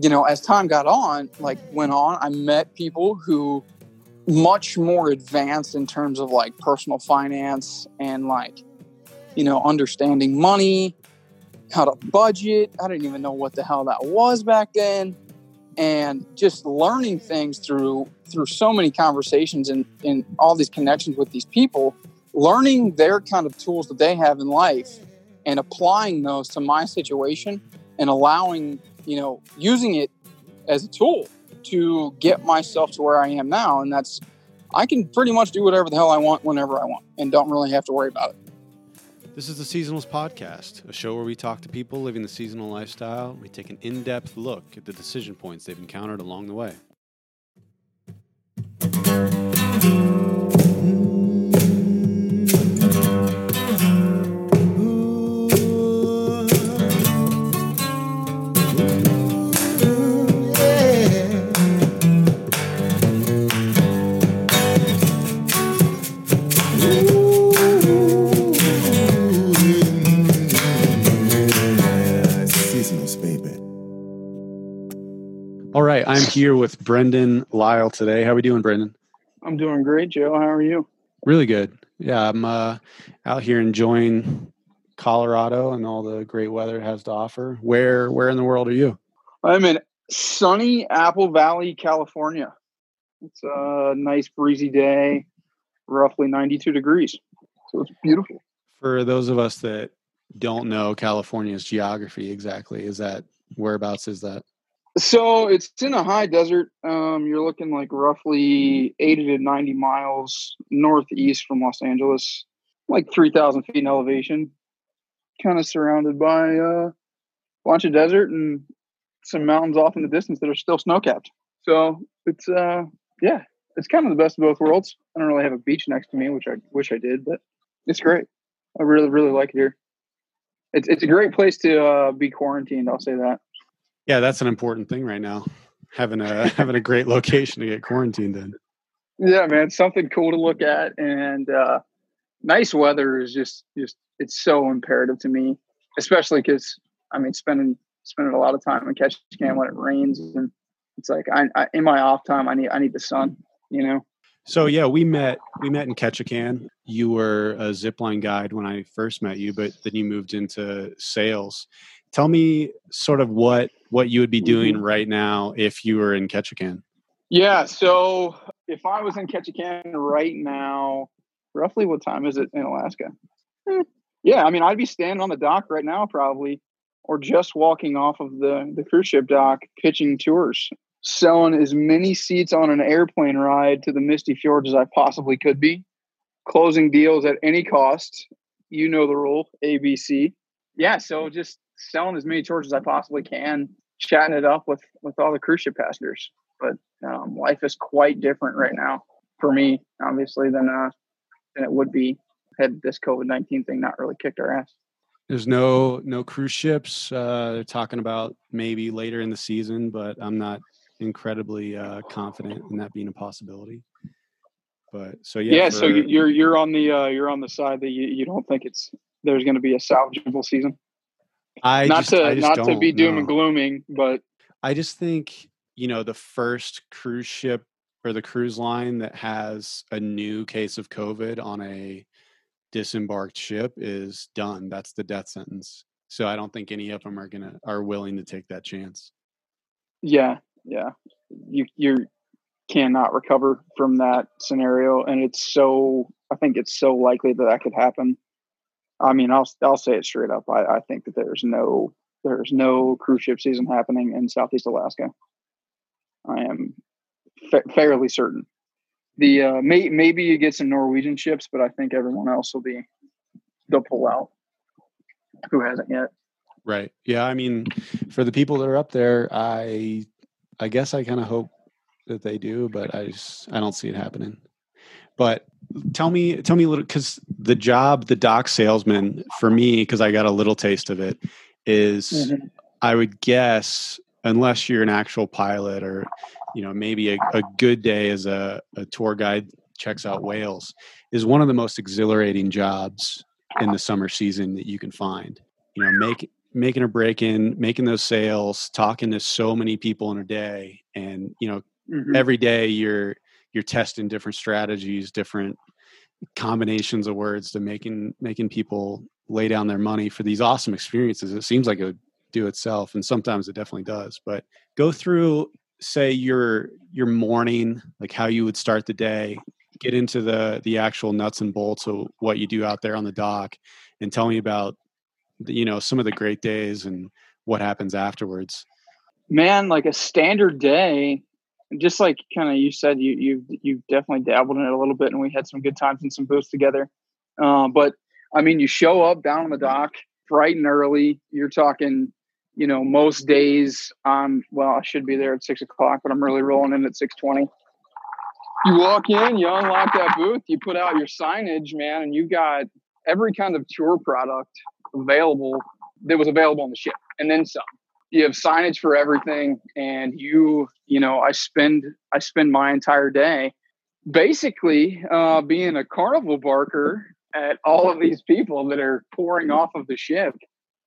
you know, as time got on, like went on, I met people who much more advanced in terms of like personal finance and like, you know, understanding money, how to budget. I didn't even know what the hell that was back then. And just learning things through through so many conversations and, and all these connections with these people, learning their kind of tools that they have in life and applying those to my situation and allowing, you know, using it as a tool to get myself to where I am now. And that's, I can pretty much do whatever the hell I want whenever I want and don't really have to worry about it. This is the Seasonals Podcast, a show where we talk to people living the seasonal lifestyle. We take an in depth look at the decision points they've encountered along the way. Right, I'm here with Brendan Lyle today. How are we doing, Brendan? I'm doing great, Joe. How are you? Really good. Yeah, I'm uh, out here enjoying Colorado and all the great weather it has to offer. Where where in the world are you? I'm in sunny Apple Valley, California. It's a nice breezy day, roughly 92 degrees. So it's beautiful. For those of us that don't know California's geography exactly, is that whereabouts is that? So it's in a high desert. Um, you're looking like roughly 80 to 90 miles northeast from Los Angeles, like 3,000 feet in elevation, kind of surrounded by uh, a bunch of desert and some mountains off in the distance that are still snow capped. So it's, uh, yeah, it's kind of the best of both worlds. I don't really have a beach next to me, which I wish I did, but it's great. I really, really like it here. It's, it's a great place to uh, be quarantined. I'll say that. Yeah, that's an important thing right now. Having a having a great location to get quarantined in. Yeah, man, something cool to look at, and uh, nice weather is just just it's so imperative to me, especially because I mean spending spending a lot of time in Ketchikan when it rains, and it's like I, I in my off time I need I need the sun, you know. So yeah, we met we met in Ketchikan. You were a zipline guide when I first met you, but then you moved into sales. Tell me sort of what what you would be doing Mm-hmm. right now if you were in Ketchikan. Yeah, so if I was in Ketchikan right now, roughly what time is it in Alaska? Eh, yeah, I mean I'd be standing on the dock right now probably, or just walking off of the the cruise ship dock, pitching tours, selling as many seats on an airplane ride to the Misty Fjords as I possibly could be, closing deals at any cost. You know the rule, ABC. Yeah, so just selling as many tours as I possibly can, chatting it up with with all the cruise ship passengers. But um, life is quite different right now for me, obviously, than uh, than it would be had this COVID nineteen thing not really kicked our ass. There's no no cruise ships. Uh, they're talking about maybe later in the season, but I'm not incredibly uh, confident in that being a possibility. But so yeah, Yeah, so for- you- you're you're on the uh, you're on the side that you, you don't think it's there's going to be a salvageable season. I not just, to not to be doom know. and glooming, but I just think you know the first cruise ship or the cruise line that has a new case of COVID on a disembarked ship is done. That's the death sentence. So I don't think any of them are gonna are willing to take that chance. yeah, yeah, you you cannot recover from that scenario, and it's so I think it's so likely that that could happen. I mean, I'll I'll say it straight up. I, I think that there's no there's no cruise ship season happening in Southeast Alaska. I am fa- fairly certain. The uh, may, maybe you get some Norwegian ships, but I think everyone else will be they'll pull out. Who hasn't yet? Right. Yeah. I mean, for the people that are up there, I I guess I kind of hope that they do, but I just I don't see it happening. But tell me tell me a little because the job, the dock salesman, for me, because I got a little taste of it, is Mhm. I would guess unless you're an actual pilot or you know maybe a, a good day as a, a tour guide checks out whales is one of the most exhilarating jobs in the summer season that you can find you know make making a break in, making those sales, talking to so many people in a day, and you know, mm-hmm. every day you're you're testing different strategies, different combinations of words to making making people lay down their money for these awesome experiences. It seems like it would do itself, and sometimes it definitely does. But go through, say your your morning, like how you would start the day, get into the the actual nuts and bolts of what you do out there on the dock, and tell me about you know some of the great days and what happens afterwards man like a standard day just like kind of you said you you you definitely dabbled in it a little bit and we had some good times and some booths together. Uh, but i mean you show up down on the dock bright and early you're talking you know most days um well i should be there at six o'clock but i'm really rolling in at 620 you walk in you unlock that booth you put out your signage man and you got every kind of tour product available that was available on the ship and then some you have signage for everything and you you know i spend i spend my entire day basically uh, being a carnival barker at all of these people that are pouring off of the ship.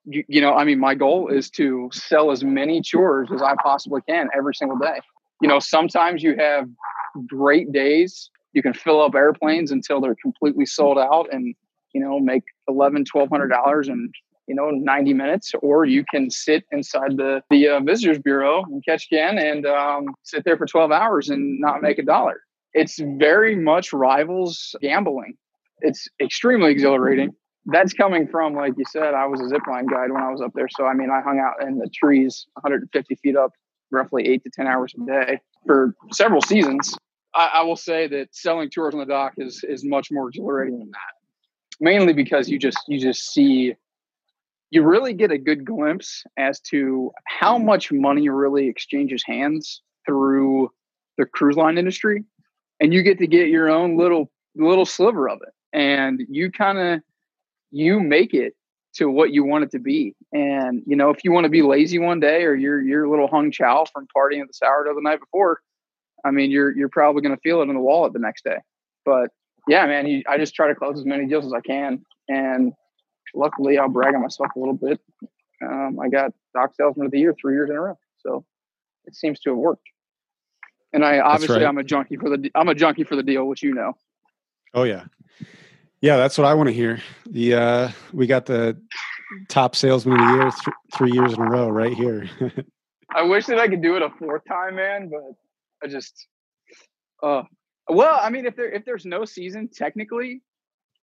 You, you know i mean my goal is to sell as many chores as i possibly can every single day. You know sometimes you have great days. You can fill up airplanes until they're completely sold out and you know, make eleven, twelve hundred dollars in you know 90 minutes, or you can sit inside the the uh, visitors bureau in Ketchikan and um, sit there for 12 hours and not make a dollar. It's very much rivals gambling. It's extremely exhilarating. That's coming from, like you said, I was a zipline guide when I was up there. So I mean, I hung out in the trees, 150 feet up, roughly eight to 10 hours a day for several seasons. I, I will say that selling tours on the dock is is much more exhilarating than that mainly because you just you just see you really get a good glimpse as to how mm-hmm. much money really exchanges hands through the cruise line industry and you get to get your own little little sliver of it and you kind of you make it to what you want it to be and you know if you want to be lazy one day or you're you're a little hung chow from partying at the sourdough the night before i mean you're you're probably going to feel it in the wallet the next day but yeah, man, you, I just try to close as many deals as I can. And luckily, I'll brag on myself a little bit. Um, I got Dock Salesman of the Year three years in a row. So it seems to have worked. And I obviously right. I'm a junkie for the I'm a junkie for the deal, which you know. Oh yeah, yeah. That's what I want to hear. The uh, we got the top salesman of the year th- three years in a row right here. I wish that I could do it a fourth time, man, but I just uh well, I mean, if there if there's no season, technically,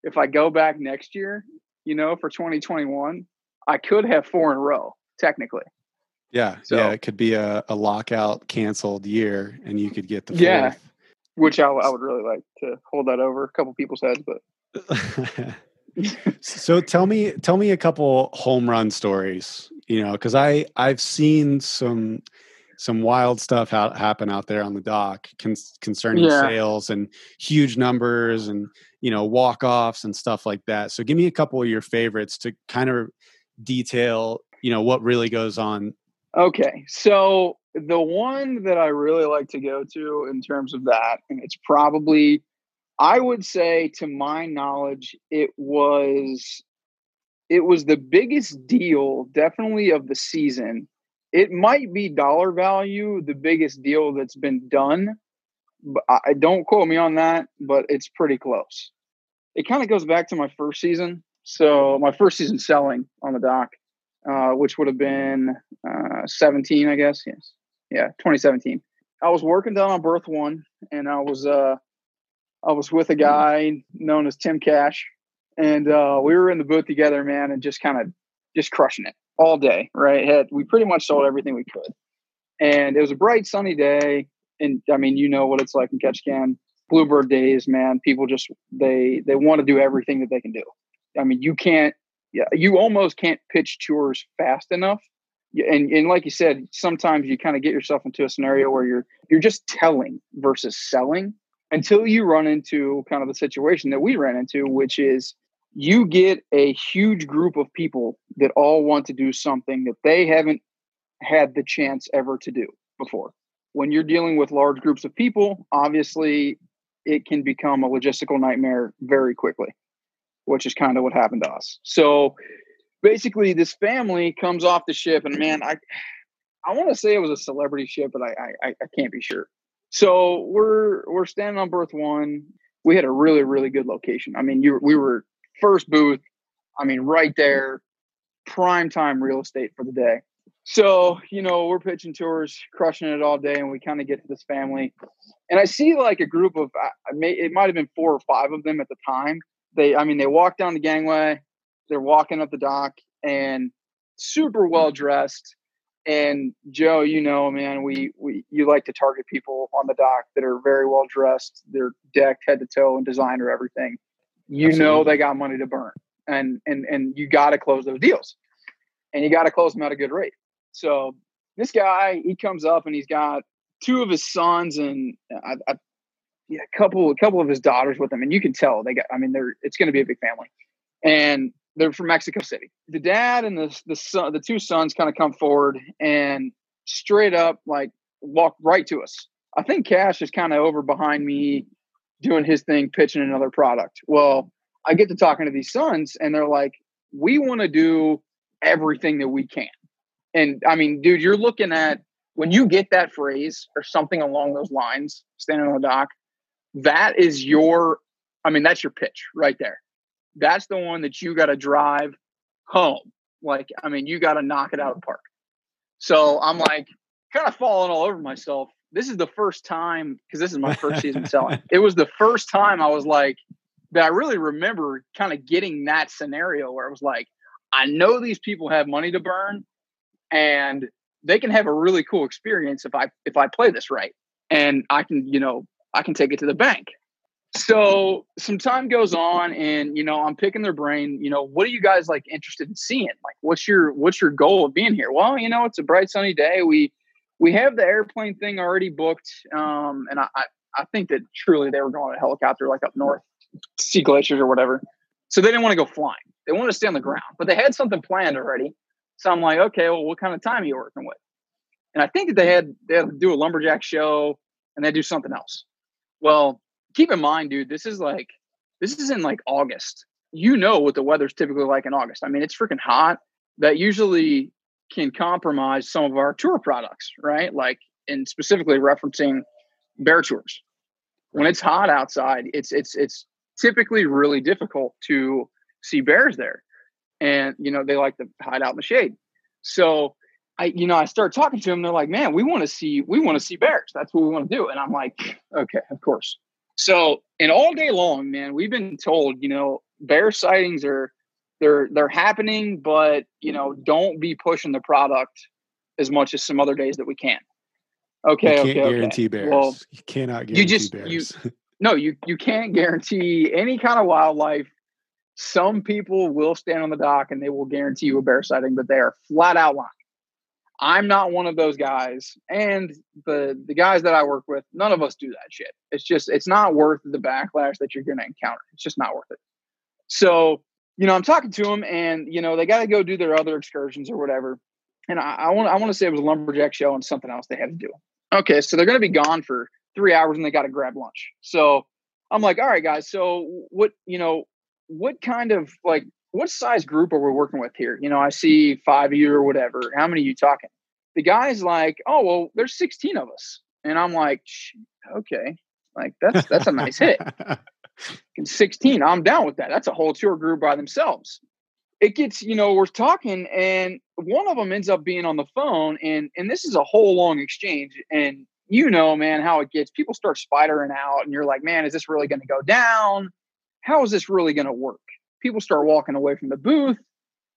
if I go back next year, you know, for 2021, I could have four in a row, technically. Yeah, so, yeah, it could be a, a lockout canceled year, and you could get the fourth. yeah, which I, I would really like to hold that over a couple people's heads, but. so tell me tell me a couple home run stories you know because i i've seen some some wild stuff out, happen out there on the dock con- concerning yeah. sales and huge numbers and you know walk offs and stuff like that. So give me a couple of your favorites to kind of detail you know what really goes on. Okay, so the one that I really like to go to in terms of that, and it's probably I would say to my knowledge, it was it was the biggest deal definitely of the season it might be dollar value the biggest deal that's been done. But I don't quote me on that, but it's pretty close. It kind of goes back to my first season. So my first season selling on the dock, uh, which would have been uh, 17, I guess. Yes, yeah, 2017. I was working down on Berth One, and I was uh, I was with a guy known as Tim Cash, and uh, we were in the booth together, man, and just kind of just crushing it all day, right? Had we pretty much sold everything we could. And it was a bright sunny day. And I mean, you know what it's like in Ketchikan. Bluebird days, man. People just they they want to do everything that they can do. I mean, you can't yeah, you almost can't pitch tours fast enough. And and like you said, sometimes you kind of get yourself into a scenario where you're you're just telling versus selling until you run into kind of the situation that we ran into, which is you get a huge group of people that all want to do something that they haven't had the chance ever to do before. When you're dealing with large groups of people, obviously it can become a logistical nightmare very quickly, which is kind of what happened to us. So basically this family comes off the ship and man, I I want to say it was a celebrity ship, but I, I I can't be sure. So we're we're standing on berth one. We had a really really good location. I mean, you we were first booth. I mean, right there, prime time real estate for the day. So you know we're pitching tours, crushing it all day, and we kind of get to this family, and I see like a group of I may it might have been four or five of them at the time. They I mean they walk down the gangway, they're walking up the dock, and super well dressed and Joe, you know, man, we we you like to target people on the dock that are very well dressed. They're decked head to toe and designer everything. You Absolutely. know they got money to burn, and and and you got to close those deals, and you got to close them at a good rate. So this guy, he comes up and he's got two of his sons and uh, I, I, yeah, a couple a couple of his daughters with him, and you can tell they got. I mean, they're it's going to be a big family, and they're from Mexico City. The dad and the the son, the two sons kind of come forward and straight up like walk right to us. I think Cash is kind of over behind me doing his thing, pitching another product. Well, I get to talking to these sons and they're like, we want to do everything that we can. And I mean, dude, you're looking at when you get that phrase or something along those lines, standing on the dock, that is your, I mean, that's your pitch right there that's the one that you got to drive home. Like, I mean, you got to knock it out of the park. So I'm like, kind of falling all over myself. This is the first time because this is my first season selling. It was the first time I was like, that I really remember kind of getting that scenario where I was like, I know these people have money to burn, and they can have a really cool experience if I if I play this right, and I can you know I can take it to the bank. So some time goes on and you know i'm picking their brain you know what are you guys like interested in seeing? Like what's your what's your goal of being here? Well you know it's a bright sunny day. We we have the airplane thing already booked um and i i think that truly they were going on a helicopter like up north see glaciers or whatever. So they didn't want to go flying. They wanted to stay on the ground but they had something planned already so i'm like okay well what kind of time are you working with and i think that they had they had to do a lumberjack show and they do something else well keep in mind, dude, this is like this is in like August. You know what the weather's typically like in August. I mean, it's freaking hot. That usually can compromise some of our tour products, right? Like, and specifically referencing bear tours. When it's hot outside, it's it's it's typically really difficult to see bears there, and you know they like to hide out in the shade. So I, you know, I start talking to them. They're like, "Man, we want to see, we want to see bears. That's what we want to do." And I'm like, "Okay, of course." So, and all day long, man, we've been told, you know, bear sightings are they're they're happening, but you know, don't be pushing the product as much as some other days that we can. Okay, you can't okay, guarantee okay. bears. Well, you cannot guarantee you just bears. you no, you you can't guarantee any kind of wildlife. Some people will stand on the dock and they will guarantee you a bear sighting, but they are flat out lying. I'm not one of those guys. And the the guys that I work with, none of us do that shit. It's just it's not worth the backlash that you're gonna encounter. It's just not worth it. So, you know, I'm talking to them and you know, they gotta go do their other excursions or whatever. And I, want I want to say it was a lumberjack show and something else they had to do. Okay, so they're gonna be gone for three hours and they gotta grab lunch. So I'm like, all right, guys, so what, you know, what kind of like what size group are we working with here? You know, I see five of you or whatever. How many are you talking? The guy's like, oh, well, there's 16 of us. And I'm like, okay, like that's that's a nice hit. And 16, I'm down with that. That's a whole tour group by themselves. It gets, you know, we're talking, and one of them ends up being on the phone, and and this is a whole long exchange. And you know, man, how it gets. People start spidering out, and you're like, man, is this really going to go down? How is this really going to work? people start walking away from the booth.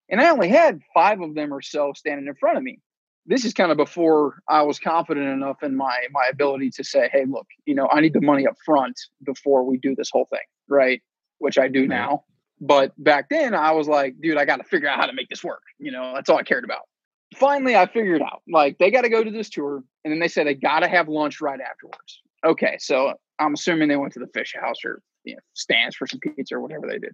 And I only had five of them or so standing in front of me. This is kind of before I was confident enough in my my ability to say, hey, look, you know, I need the money up front before we do this whole thing, right? Which I do now. But back then I was like, dude, I got to figure out how to make this work. You know, that's all I cared about. Finally, I figured out like they got to go to this tour. And then they said they got to have lunch right afterwards. Okay. So I'm assuming they went to the fish house or you know, stands for some pizza or whatever they did.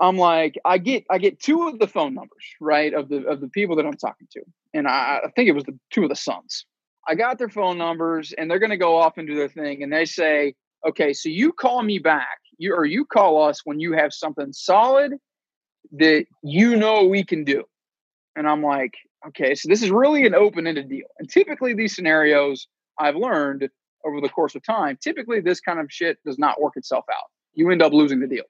I'm like, I get I get two of the phone numbers, right, of the of the people that I'm talking to. And I, I think it was the two of the sons. I got their phone numbers and they're gonna go off and do their thing. And they say, okay, so you call me back, you or you call us when you have something solid that you know we can do. and I'm like, okay, so this is really an open ended deal. And typically, these scenarios I've learned over the course of time, typically this kind of shit does not work itself out. You end up losing the deal.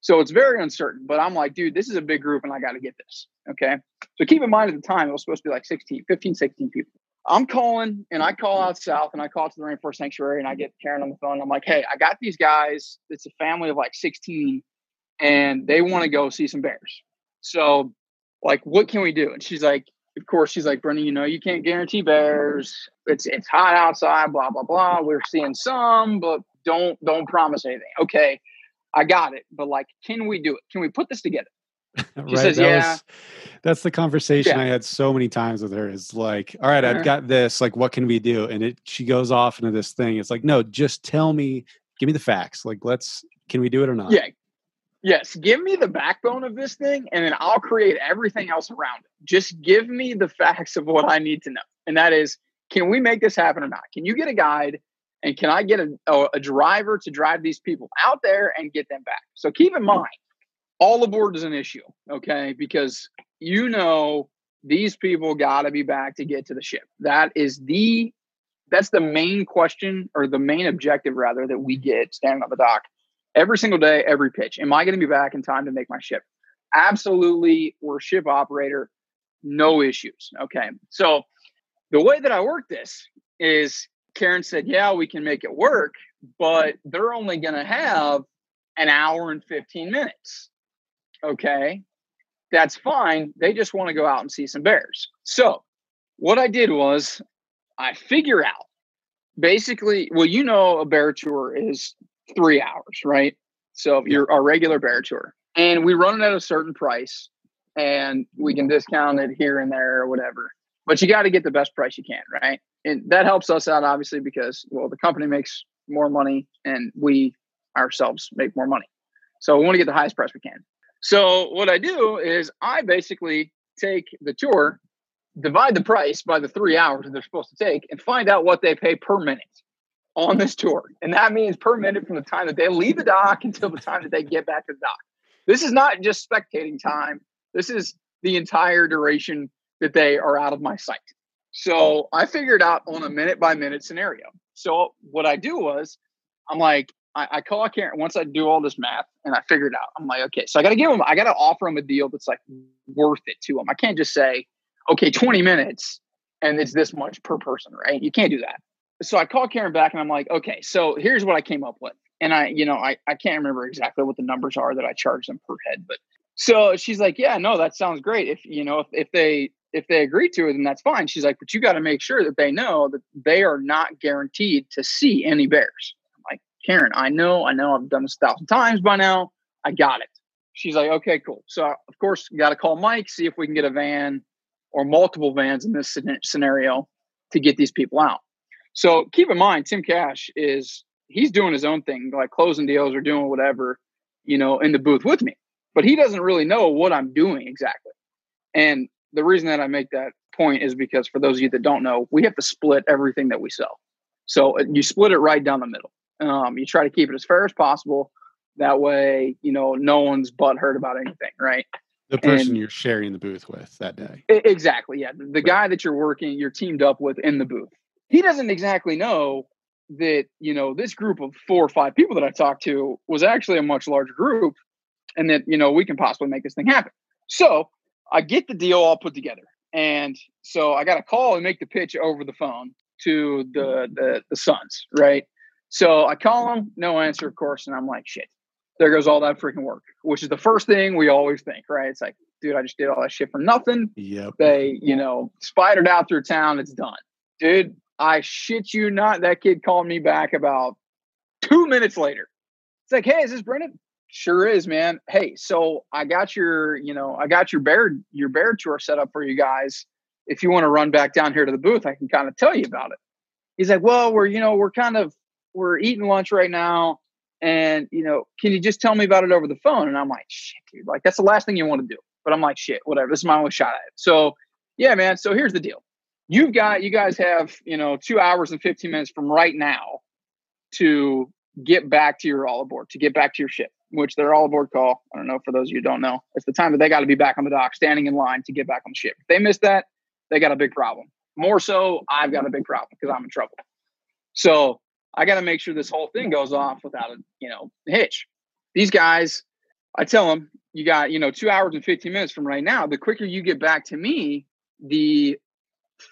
So it's very uncertain. But I'm like, dude, this is a big group and I got to get this. Okay. So keep in mind at the time, it was supposed to be like 16, 15, 16 people. I'm calling and I call out south and I call to the Rainforest Sanctuary and I get Karen on the phone. I'm like, hey, I got these guys. It's a family of like 16 and they want to go see some bears. So, like, what can we do? And she's like, of course, she's like, Brendan, you know, you can't guarantee bears. It's it's hot outside, blah, blah, blah. We're seeing some, but don't don't promise anything. Okay, I got it. But like, can we do it? Can we put this together? She right, says, that yeah. Was, that's the conversation yeah. I had so many times with her. Is like, all right, I've uh-huh. got this. Like, what can we do? And it she goes off into this thing. It's like, no, just tell me, give me the facts. Like, let's can we do it or not? Yeah. Yes, give me the backbone of this thing and then I'll create everything else around it. Just give me the facts of what I need to know. And that is, can we make this happen or not? Can you get a guide and can I get a, a, driver to drive these people out there and get them back? So keep in mind, all aboard is an issue, okay? Because you know these people got to be back to get to the ship. That is the that's the main question or the main objective rather that we get standing on the dock every single day, every pitch. Am I going to be back in time to make my ship? Absolutely, we're ship operator, no issues. Okay. So the way that I work this is Karen said, Yeah, we can make it work, but they're only going to have an hour and 15 minutes. Okay. That's fine. They just want to go out and see some bears. So, what I did was I figure out basically, well, you know, a bear tour is three hours, right? So, you're a regular bear tour, and we run it at a certain price and we can discount it here and there or whatever. But you got to get the best price you can, right? And that helps us out, obviously, because, well, the company makes more money and we ourselves make more money. So, we want to get the highest price we can. So what I do is I basically take the tour, divide the price by the three hours that they're supposed to take, and find out what they pay per minute on this tour. And that means per minute from the time that they leave the dock until the time that they get back to the dock. This is not just spectating time. This is the entire duration that they are out of my sight. So oh. I figured out on a minute by minute scenario. So what I do was I'm like, I, I call Karen once I do all this math and I figured out. I'm like, okay, so I got to give them, I got to offer them a deal that's like worth it to them. I can't just say, okay, 20 minutes and it's this much per person, right? You can't do that. So I call Karen back and I'm like, okay, so here's what I came up with. And I, you know, I, I can't remember exactly what the numbers are that I charge them per head, but so she's like, yeah, no, that sounds great. If, you know, if, if they, if they agree to it, then that's fine. She's like, but you got to make sure that they know that they are not guaranteed to see any bears. Like Karen, I know, I know I've done this a thousand times by now. I got it. She's like, okay, cool. So, of course, got to call Mike, see if we can get a van or multiple vans in this scenario to get these people out. So, keep in mind, Tim Cash is he's doing his own thing, like closing deals or doing whatever, you know, in the booth with me. But he doesn't really know what I'm doing exactly. And the reason that I make that point is because for those of you that don't know, we have to split everything that we sell. So uh, you split it right down the middle. Um, you try to keep it as fair as possible. That way, you know, no one's butt hurt about anything, right? The person and, you're sharing the booth with that day. Exactly. Yeah. The, the right. guy that you're working, you're teamed up with in the booth. He doesn't exactly know that, you know, this group of four or five people that I talked to was actually a much larger group and that, you know, we can possibly make this thing happen. So I get the deal all put together. And so I got to call and make the pitch over the phone to the, mm-hmm. the, the sons, right? So I call mm-hmm. them, no answer, of course, and I'm like, shit, there goes all that freaking work, which is the first thing we always think, right? It's like, dude, I just did all that shit for nothing. Yep. They, you know, spidered out through town. It's done. Dude, I shit you not. That kid called me back about two minutes later. It's like, hey, is this Brendan? Sure is, man. Hey, so I got your, you know, I got your bear, your bear tour set up for you guys. If you want to run back down here to the booth, I can kind of tell you about it. He's like, well, we're, you know, we're kind of we're eating lunch right now and you know can you just tell me about it over the phone and i'm like shit dude like that's the last thing you want to do but i'm like shit whatever this is my only shot at it so yeah man so here's the deal you've got you guys have you know two hours and 15 minutes from right now to get back to your all aboard to get back to your ship which they're all aboard call, I don't know for those of you who don't know, it's the time that they got to be back on the dock, standing in line to get back on the ship. If they miss that, they got a big problem. More so, I've got a big problem because I'm in trouble. So I got to make sure this whole thing goes off without a you know hitch. These guys, I tell them, you got you know two hours and 15 minutes from right now. The quicker you get back to me, the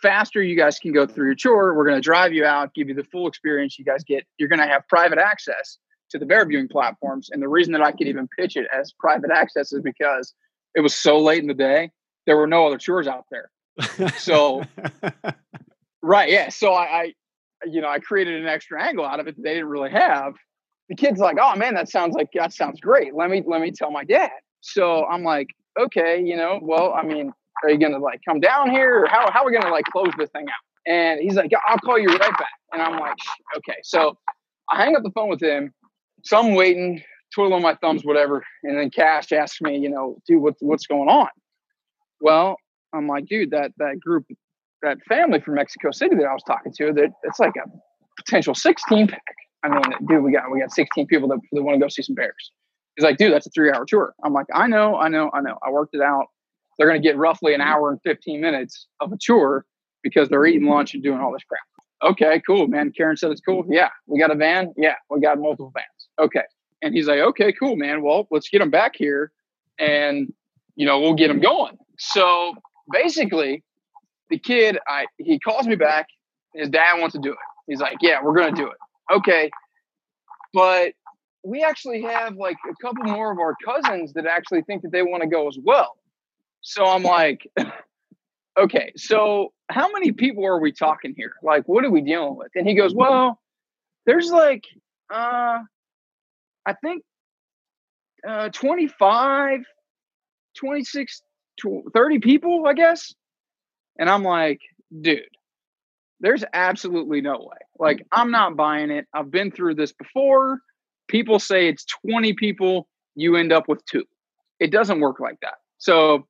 faster you guys can go through your chore. We're going to drive you out, give you the full experience. You guys get, you're going to have private access to the bear viewing platforms. And the reason that I could even pitch it as private access is because it was so late in the day, there were no other chores out there. So, right. Yeah. So I, I, you know, I created an extra angle out of it that they didn't really have. The kid's like, oh man, that sounds like, that sounds great. Let me, let me tell my dad. So I'm like, okay, you know, well, I mean, are you gonna like come down here or how, how are we gonna like close this thing out and he's like i'll call you right back and i'm like okay so i hang up the phone with him so i'm waiting twiddling my thumbs whatever and then cash asks me you know dude what's what's going on well i'm like dude that that group that family from mexico city that i was talking to that it's like a potential 16 pack i mean dude we got we got 16 people that, that want to go see some bears he's like dude that's a three hour tour i'm like i know i know i know i worked it out they're to get roughly an hour and 15 minutes of a tour because they're eating lunch and doing all this crap. Okay, cool, man. Karen said it's cool. Yeah. We got a van. Yeah. We got multiple vans. Okay. And he's like, okay, cool, man. Well, let's get them back here and, you know, we'll get them going. So basically, the kid, I he calls me back. His dad wants to do it. He's like, yeah, we're going to do it. Okay. But we actually have like a couple more of our cousins that actually think that they want to go as well. So I'm like, okay, so how many people are we talking here? Like, what are we dealing with? And he goes, well, there's like, uh, I think uh, 25, 26, 30 people, I guess. And I'm like, dude, there's absolutely no way. Like, I'm not buying it. I've been through this before. People say it's 20 people, you end up with two. It doesn't work like that. So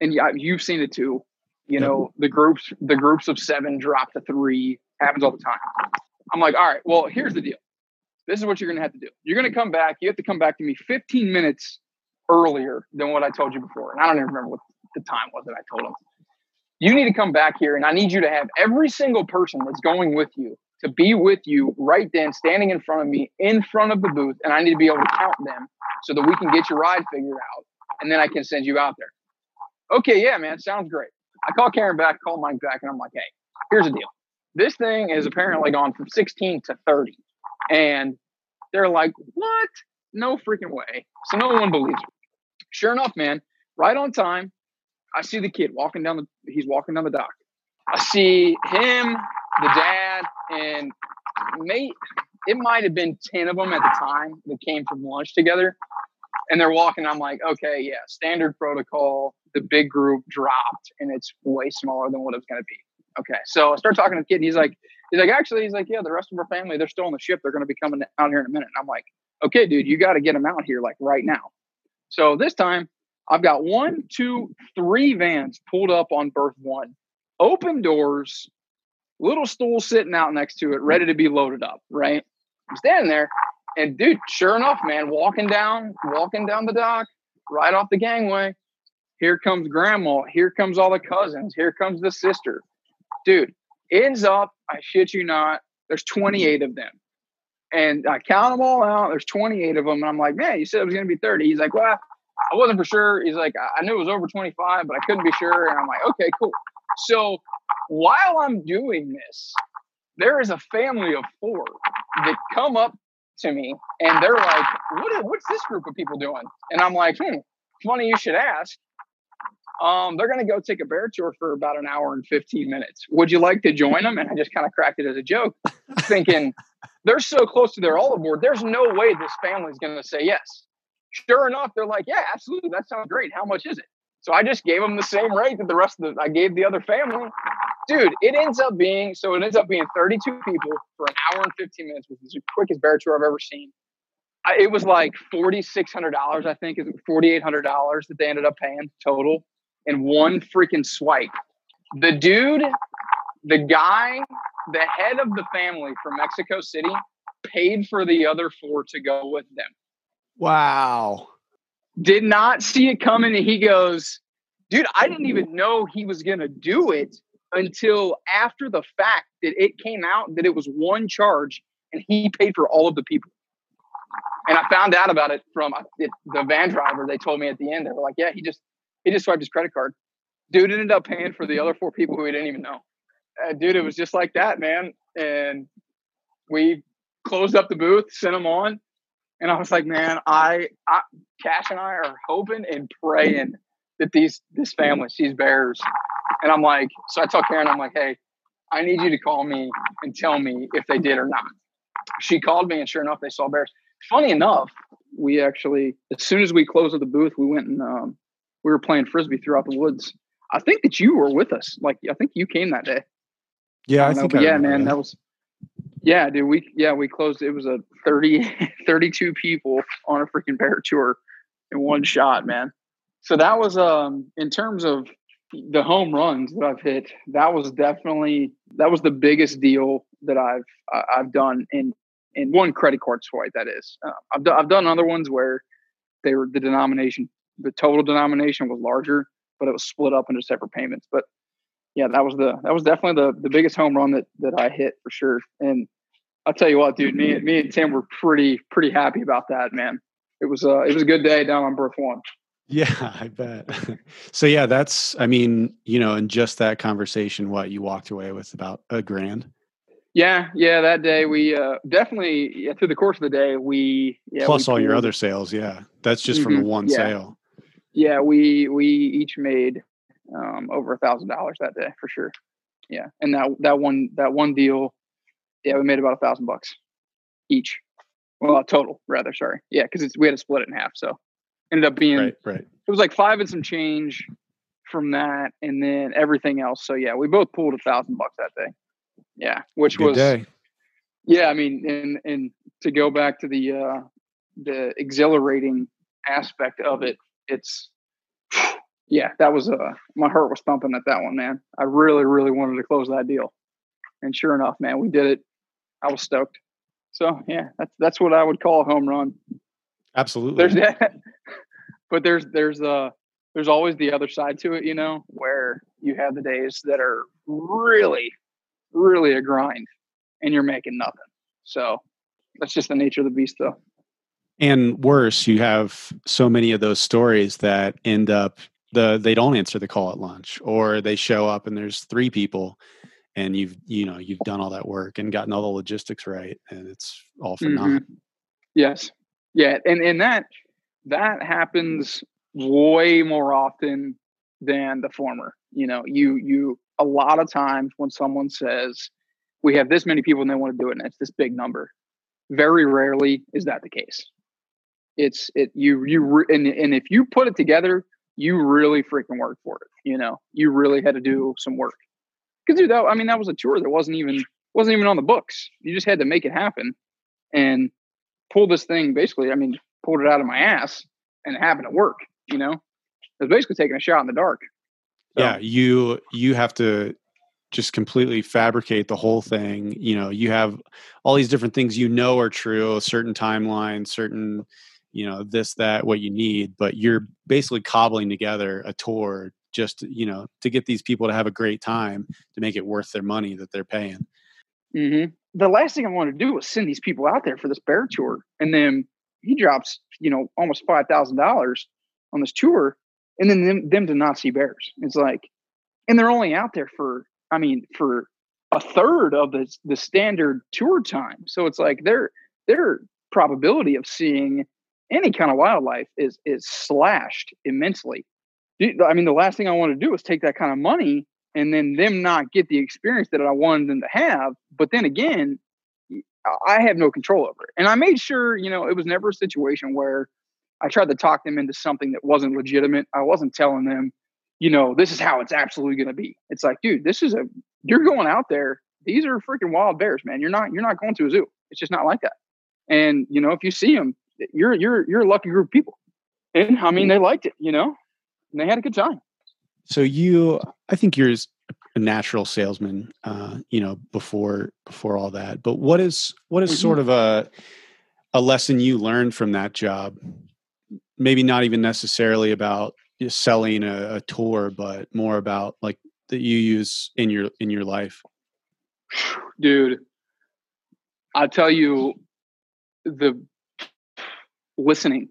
and yeah, you've seen it too. You know, the groups, the groups of seven drop to three happens all the time. I'm like, all right, well, here's the deal. This is what you're going to have to do. You're going to come back. You have to come back to me 15 minutes earlier than what I told you before. And I don't even remember what the time was that I told him. You need to come back here, and I need you to have every single person that's going with you to be with you right then, standing in front of me, in front of the booth, and I need to be able to count them so that we can get your ride figured out, and then I can send you out there okay, yeah, man, sounds great. I call Karen back, call Mike back, and I'm like, hey, here's the deal. This thing is apparently gone from 16 to 30. And they're like, what? No freaking way. So no one believes me. Sure enough, man, right on time, I see the kid walking down the he's walking down the dock. I see him, the dad, and mate, it might have been 10 of them at the time that came from lunch together. And they're walking. I'm like, okay, yeah, standard protocol the big group dropped and it's way smaller than what it was going to be. Okay. So I start talking to the kid. And he's like, he's like, actually, he's like, yeah, the rest of our family, they're still on the ship. They're going to be coming out here in a minute. And I'm like, okay, dude, you got to get them out here like right now. So this time I've got one, two, three vans pulled up on berth one, open doors, little stool sitting out next to it, ready to be loaded up. Right. I'm standing there and dude, sure enough, man, walking down, walking down the dock, right off the gangway, here comes grandma. Here comes all the cousins. Here comes the sister. Dude, ends up, I shit you not, there's 28 of them. And I count them all out. There's 28 of them. And I'm like, man, you said it was going to be 30. He's like, well, I wasn't for sure. He's like, I knew it was over 25, but I couldn't be sure. And I'm like, okay, cool. So while I'm doing this, there is a family of four that come up to me and they're like, what, what's this group of people doing? And I'm like, hmm, funny you should ask. Um, they're going to go take a bear tour for about an hour and 15 minutes. Would you like to join them? And I just kind of cracked it as a joke, thinking they're so close to their all aboard. There's no way this family's going to say yes. Sure enough, they're like, yeah, absolutely. That sounds great. How much is it? So I just gave them the same rate that the rest of the, I gave the other family. Dude, it ends up being, so it ends up being 32 people for an hour and 15 minutes, which is the quickest bear tour I've ever seen. I, it was like $4,600, I think, is $4,800 that they ended up paying total in one freaking swipe. The dude, the guy, the head of the family from Mexico City paid for the other four to go with them. Wow. Did not see it coming. And he goes, dude, I didn't even know he was going to do it until after the fact that it came out that it was one charge and he paid for all of the people. And I found out about it from uh, the van driver. They told me at the end, they were like, yeah, he just, he just swiped his credit card. Dude ended up paying for the other four people who he didn't even know. Uh, dude, it was just like that, man. And we closed up the booth, sent them on. And I was like, man, I, I Cash and I are hoping and praying that these this family sees bears. And I'm like, so I tell Karen, I'm like, hey, I need you to call me and tell me if they did or not. She called me, and sure enough, they saw bears. Funny enough, we actually, as soon as we closed the booth, we went and um, we were playing frisbee throughout the woods. I think that you were with us. Like, I think you came that day. Yeah, I, I think. I yeah, man, that. that was. Yeah, dude. We yeah we closed. It was a 30, 32 people on a freaking bear tour in one shot, man. So that was um in terms of the home runs that I've hit. That was definitely that was the biggest deal that I've uh, I've done in in one credit card swipe. That is, uh, I've done I've done other ones where they were the denomination, the total denomination was larger, but it was split up into separate payments. But yeah, that was the that was definitely the the biggest home run that that I hit for sure. And I'll tell you what, dude, me me and Tim were pretty pretty happy about that, man. It was uh it was a good day down on Berth One. Yeah, I bet. so yeah, that's I mean, you know, in just that conversation, what you walked away with about a grand. Yeah, yeah, that day we uh definitely yeah, through the course of the day we yeah, plus we all your other sales, yeah. That's just mm-hmm, from one yeah. sale. Yeah, we we each made um, over a thousand dollars that day for sure. Yeah, and that that one that one deal, yeah, we made about a thousand bucks each. Well, total rather. Sorry, yeah, because we had to split it in half, so ended up being right. Right. It was like five and some change from that, and then everything else. So yeah, we both pulled a thousand bucks that day. Yeah, which Good was day. yeah. I mean, and and to go back to the uh the exhilarating aspect of it, it's yeah, that was uh my heart was thumping at that one, man. I really, really wanted to close that deal. And sure enough, man, we did it. I was stoked. So yeah, that's that's what I would call a home run. Absolutely. There's that but there's there's uh there's always the other side to it, you know, where you have the days that are really, really a grind and you're making nothing. So that's just the nature of the beast though. And worse, you have so many of those stories that end up the they don't answer the call at lunch or they show up and there's three people and you've you know you've done all that work and gotten all the logistics right and it's all for mm-hmm. naught yes. Yeah and and that that happens way more often than the former you know you you a lot of times when someone says we have this many people and they want to do it and it's this big number very rarely is that the case it's it you you and, and if you put it together you really freaking work for it. You know, you really had to do some work. Because dude, that, I mean, that was a tour that wasn't even wasn't even on the books. You just had to make it happen and pull this thing. Basically, I mean, pulled it out of my ass and it happened to work. You know, it was basically taking a shot in the dark. So. Yeah, you you have to just completely fabricate the whole thing. You know, you have all these different things you know are true, a certain timeline, certain you know this that what you need but you're basically cobbling together a tour just you know to get these people to have a great time to make it worth their money that they're paying. Mm-hmm. the last thing i want to do was send these people out there for this bear tour and then he drops you know almost five thousand dollars on this tour and then them, them to not see bears. It's like and they're only out there for i mean for a third of the the standard tour time. So it's like their their probability of seeing any kind of wildlife is is slashed immensely. I mean, the last thing I want to do is take that kind of money and then them not get the experience that I wanted them to have. But then again, I have no control over it. And I made sure, you know, it was never a situation where I tried to talk them into something that wasn't legitimate. I wasn't telling them, you know, this is how it's absolutely going to be. It's like, dude, this is a you're going out there. These are freaking wild bears, man. You're not you're not going to a zoo. It's just not like that. And you know, if you see them, you're you're you're a lucky group of people. And I mean, they liked it, you know, and they had a good time. So you, I think you're a natural salesman, uh, you know, before before all that. But what is what is mm-hmm. sort of a a lesson you learned from that job maybe not even necessarily about selling a, a tour but more about like that you use in your in your life dude i'll tell you the listening.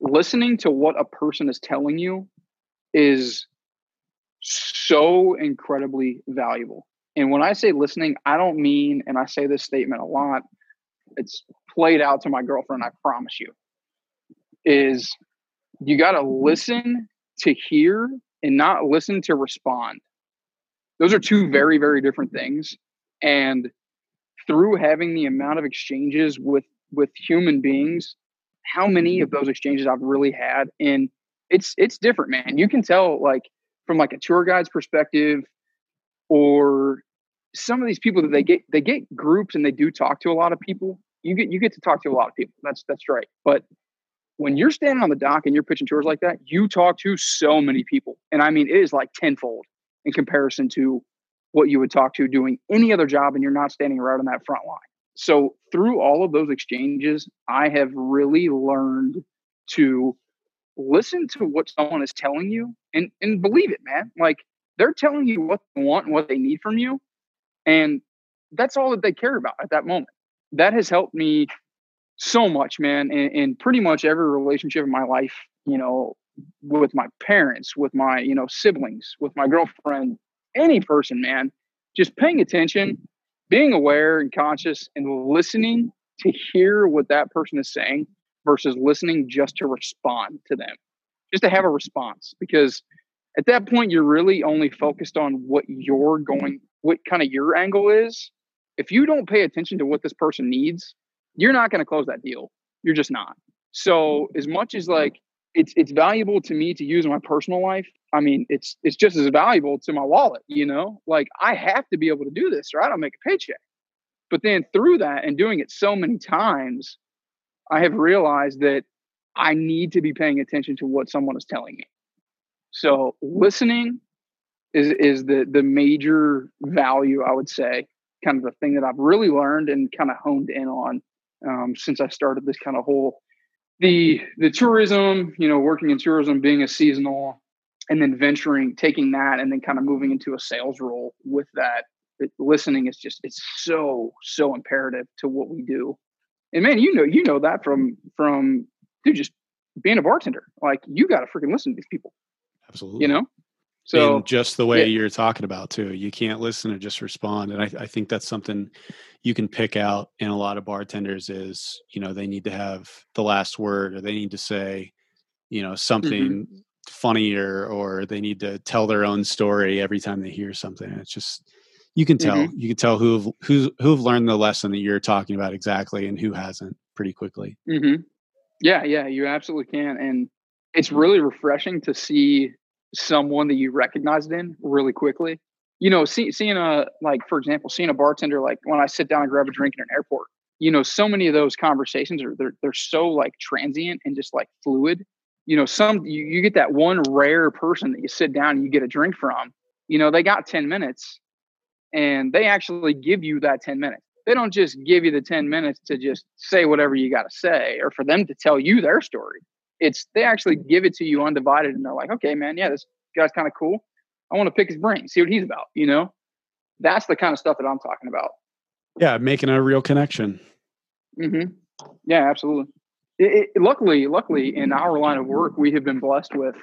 Listening to what a person is telling you is so incredibly valuable. And when i say listening i don't mean and i say this statement a lot it's played out to my girlfriend i promise you is you got to listen to hear and not listen to respond. Those are two very very different things. And through having the amount of exchanges with with human beings how many of those exchanges i've really had and it's it's different man. You can tell like from like a tour guide's perspective or some of these people that they get they get groups and they do talk to a lot of people you get you get to talk to a lot of people. That's that's right. But when you're standing on the dock and you're pitching tours like that you talk to so many people and i mean it is like tenfold in comparison to what you would talk to doing any other job and you're not standing right on that front line. So through all of those exchanges, I have really learned to listen to what someone is telling you and, and believe it, man. Like they're telling you what they want and what they need from you. And that's all that they care about at that moment. That has helped me so much, man, in, in pretty much every relationship in my life, you know, with my parents, with my, you know, siblings, with my girlfriend, any person, man, just paying attention, being aware and conscious and listening to hear what that person is saying versus listening just to respond to them, just to have a response. Because at that point, you're really only focused on what you're going, what kind of your angle is. If you don't pay attention to what this person needs, you're not going to close that deal. You're just not. So, as much as like it's it's valuable to me to use in my personal life. I mean, it's it's just as valuable to my wallet, you know? Like I have to be able to do this or I don't make a paycheck. But then through that and doing it so many times, I have realized that I need to be paying attention to what someone is telling me. So listening is is the the major value I would say, kind of the thing that I've really learned and kind of honed in on um, since I started this kind of whole the the tourism, you know, working in tourism, being a seasonal, and then venturing, taking that, and then kind of moving into a sales role with that. It, listening is just it's so so imperative to what we do. And man, you know you know that from from dude just being a bartender. Like you got to freaking listen to these people. Absolutely. You know. So and just the way yeah. you're talking about too, you can't listen and just respond. And I, I, think that's something you can pick out in a lot of bartenders is, you know, they need to have the last word or they need to say, you know, something mm-hmm. funnier or they need to tell their own story every time they hear something. It's just you can tell. Mm-hmm. You can tell who've who's who've learned the lesson that you're talking about exactly and who hasn't pretty quickly. Mm-hmm. Yeah, yeah, you absolutely can. And it's really refreshing to see someone that you recognized in really quickly. You know, see, seeing a like for example, seeing a bartender like when I sit down and grab a drink in an airport. You know, so many of those conversations are they're they're so like transient and just like fluid. You know, some you, you get that one rare person that you sit down and you get a drink from. You know, they got 10 minutes and they actually give you that 10 minutes. They don't just give you the 10 minutes to just say whatever you got to say or for them to tell you their story it's they actually give it to you undivided and they're like, okay, man, yeah, this guy's kind of cool. I want to pick his brain, see what he's about, you know? That's the kind of stuff that I'm talking about. Yeah, making a real connection. Mm-hmm. Yeah, absolutely. It, it, luckily, luckily, in our line of work, we have been blessed with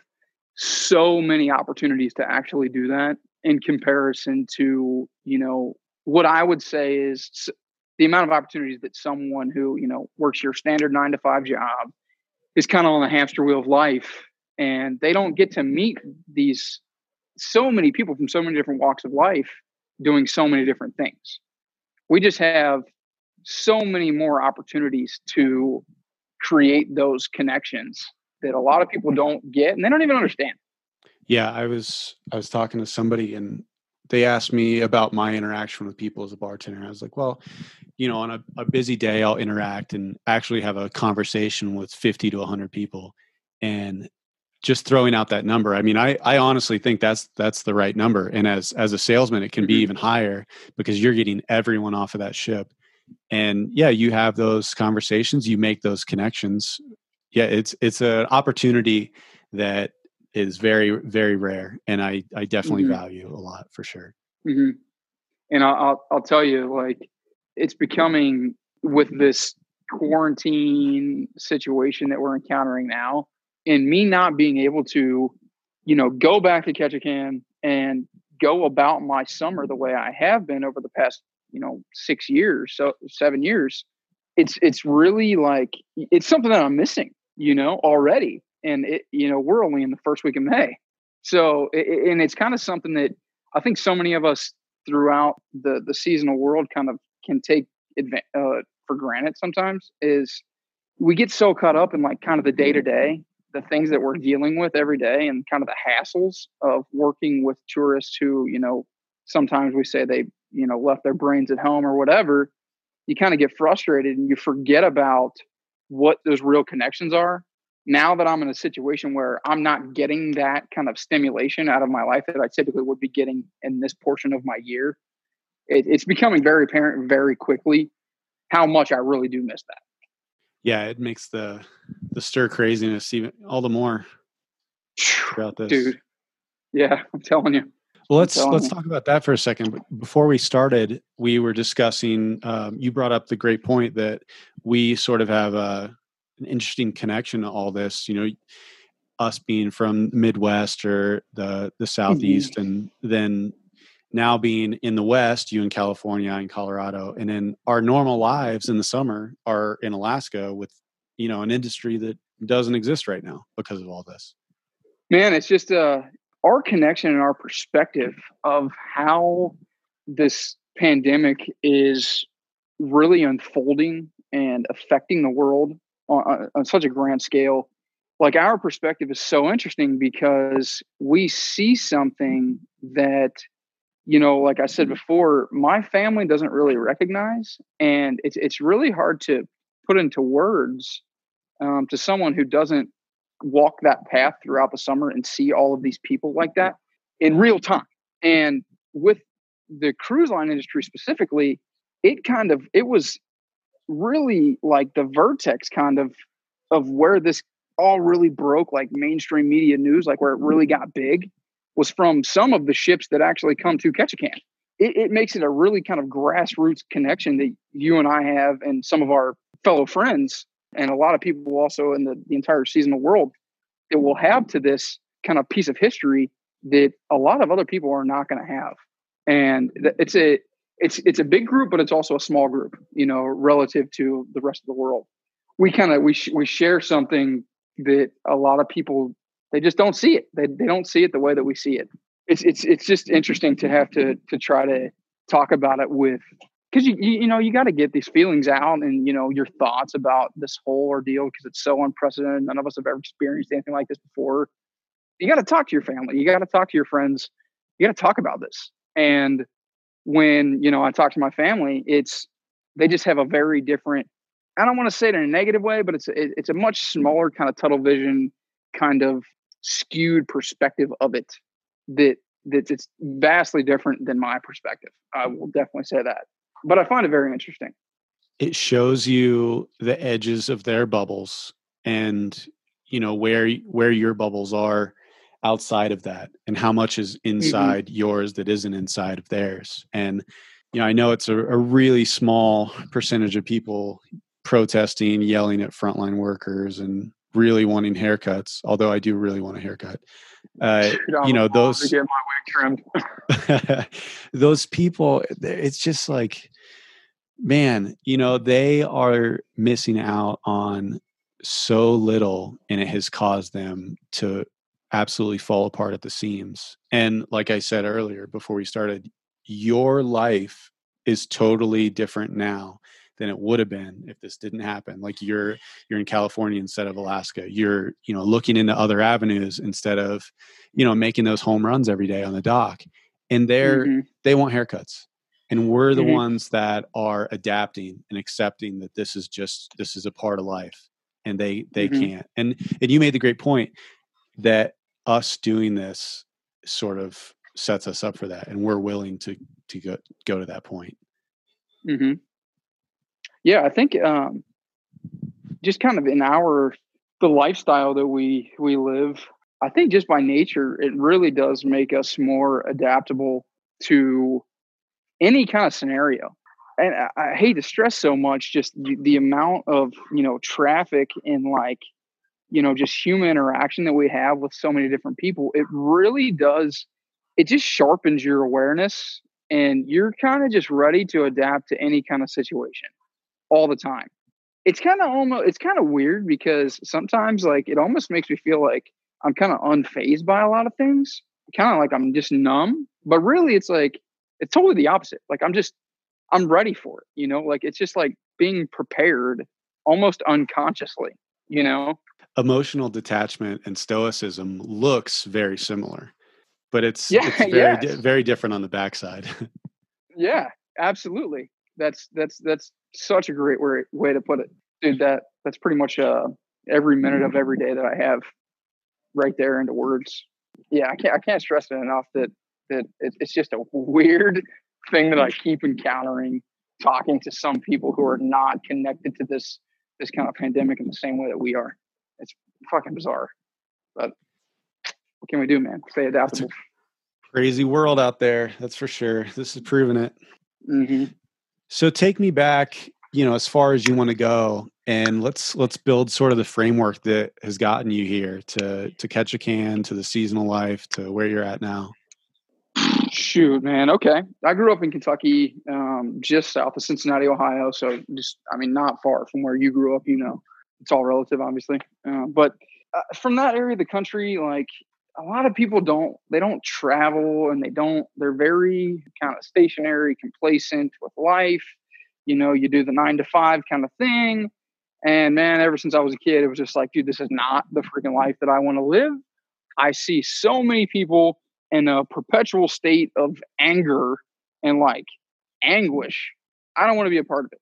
so many opportunities to actually do that in comparison to, you know, what I would say is the amount of opportunities that someone who, you know, works your standard nine to five job, is kind of on the hamster wheel of life and they don't get to meet these so many people from so many different walks of life doing so many different things. We just have so many more opportunities to create those connections that a lot of people don't get and they don't even understand. Yeah i was i was talking to somebody and they asked me about my interaction with people as a bartender. I was like, well, you know, on a, a, busy day, I'll interact and actually have a conversation with 50 to 100 people. And just throwing out that number, I mean, I, I honestly think that's that's the right number. And as as a salesman, it can be mm-hmm. even higher because you're getting everyone off of that ship. and yeah you have those conversations you make those connections yeah it's it's an opportunity that is very very rare and i i definitely mm-hmm. value a lot for sure mm-hmm. and I'll, I'll i'll tell you like it's becoming with this quarantine situation that we're encountering now and me not being able to you know go back to Ketchikan and go about my summer the way i have been over the past you know six years so seven years it's it's really like it's something that i'm missing you know already and it you know we're only in the first week of may. So and it's kind of something that i think so many of us throughout the the seasonal world kind of can take advantage uh, for granted sometimes is we get so caught up in like kind of the day to day the things that we're dealing with every day and kind of the hassles of working with tourists who you know sometimes we say they you know left their brains at home or whatever you kind of get frustrated and you forget about what those real connections are now that i'm in a situation where i'm not getting that kind of stimulation out of my life that i typically would be getting in this portion of my year it, it's becoming very apparent very quickly how much i really do miss that yeah it makes the the stir craziness even all the more throughout this dude yeah i'm telling you well, let's let's talk about that for a second. But before we started, we were discussing. Um, you brought up the great point that we sort of have a, an interesting connection to all this. You know, us being from Midwest or the the Southeast, mm-hmm. and then now being in the West, you in California, in Colorado, and then our normal lives in the summer are in Alaska with you know an industry that doesn't exist right now because of all this. Man, it's just uh our connection and our perspective of how this pandemic is really unfolding and affecting the world on, on, such a grand scale. Like our perspective is so interesting because we see something that you know like i said before my family doesn't really recognize and it's it's really hard to put into words um, to someone who doesn't walk that path throughout the summer and see all of these people like that in real time. And with the cruise line industry specifically, it kind of it was really like the vertex kind of of where this all really broke like mainstream media news, like where it really mm-hmm. got big, was from some of the ships that actually come to Ketchikan. It, it makes it a really kind of grassroots connection that you and I have and some of our fellow friends and a lot of people also in the, the entire seasonal world that will have to this kind of piece of history that a lot of other people are not going to have and it's a it's it's a big group but it's also a small group you know relative to the rest of the world. We kind of we, sh- we share something that a lot of people they just don't see it. They, they don't see it the way that we see it. It's it's it's just interesting to have to to try to talk about it with because you, you know you got to get these feelings out and you know your thoughts about this whole ordeal because it's so unprecedented. None of us have ever experienced anything like this before. You got to talk to your family. You got to talk to your friends. You got to talk about this. And when you know i talk to my family it's they just have a very different i don't want to say it in a negative way but it's it, it's a much smaller kind of tunnel vision kind of skewed perspective of it that that it's vastly different than my perspective i will definitely say that but I find it very interesting. It shows you the edges of their bubbles and you know where where your bubbles are outside of that and how much is mm-hmm. inside mm-hmm. yours that isn't inside of theirs and you know i know it's a, a, really small percentage of people protesting yelling at frontline workers and really wanting haircuts although i do really want a haircut uh, you know those get my wig trimmed those people it's just like man, you know, they are missing out on so little and it has caused them to absolutely fall apart at the seams. And like I said earlier before we started, your life is totally different now than it would have been if this didn't happen like you're you're in california instead of alaska you're you know looking into other avenues instead of you know making those home runs every day on the dock and they're mm-hmm. they want haircuts and we're the mm-hmm. ones that are adapting and accepting that this is just this is a part of life and they they mm-hmm. can't and and you made the great point that us doing this sort of sets us up for that and we're willing to to go go to that point mm-hmm. Yeah, I think um, just kind of in our the lifestyle that we we live, I think just by nature, it really does make us more adaptable to any kind of scenario. And I, I hate to stress so much just the, the amount of you know traffic and like you know just human interaction that we have with so many different people. It really does. It just sharpens your awareness, and you're kind of just ready to adapt to any kind of situation all the time. It's kind of almost it's kind of weird because sometimes like it almost makes me feel like I'm kind of unfazed by a lot of things. Kind of like I'm just numb, but really it's like it's totally the opposite. Like I'm just I'm ready for it, you know? Like it's just like being prepared almost unconsciously, you know? Emotional detachment and stoicism looks very similar, but it's, yeah, it's very yes. di- very different on the backside. yeah, absolutely. That's that's that's such a great way, way to put it, dude. That that's pretty much uh, every minute of every day that I have, right there into words. Yeah, I can't I can't stress it enough that that it, it's just a weird thing that I keep encountering talking to some people who are not connected to this this kind of pandemic in the same way that we are. Fucking bizarre, but what can we do, man? Stay adaptable. Crazy world out there, that's for sure. This is proving it. hmm So take me back, you know, as far as you want to go, and let's let's build sort of the framework that has gotten you here to to Ketchikan, to the seasonal life, to where you're at now. Shoot, man. Okay. I grew up in Kentucky, um, just south of Cincinnati, Ohio. So just, I mean, not far from where you grew up, you know, it's all relative, obviously. Uh, but uh, from that area of the country, like a lot of people don't, they don't travel and they don't, they're very kind of stationary, complacent with life. You know, you do the nine to five kind of thing. And man, ever since I was a kid, it was just like, dude, this is not the freaking life that I want to live. I see so many people in a perpetual state of anger and like anguish. I don't want to be a part of it.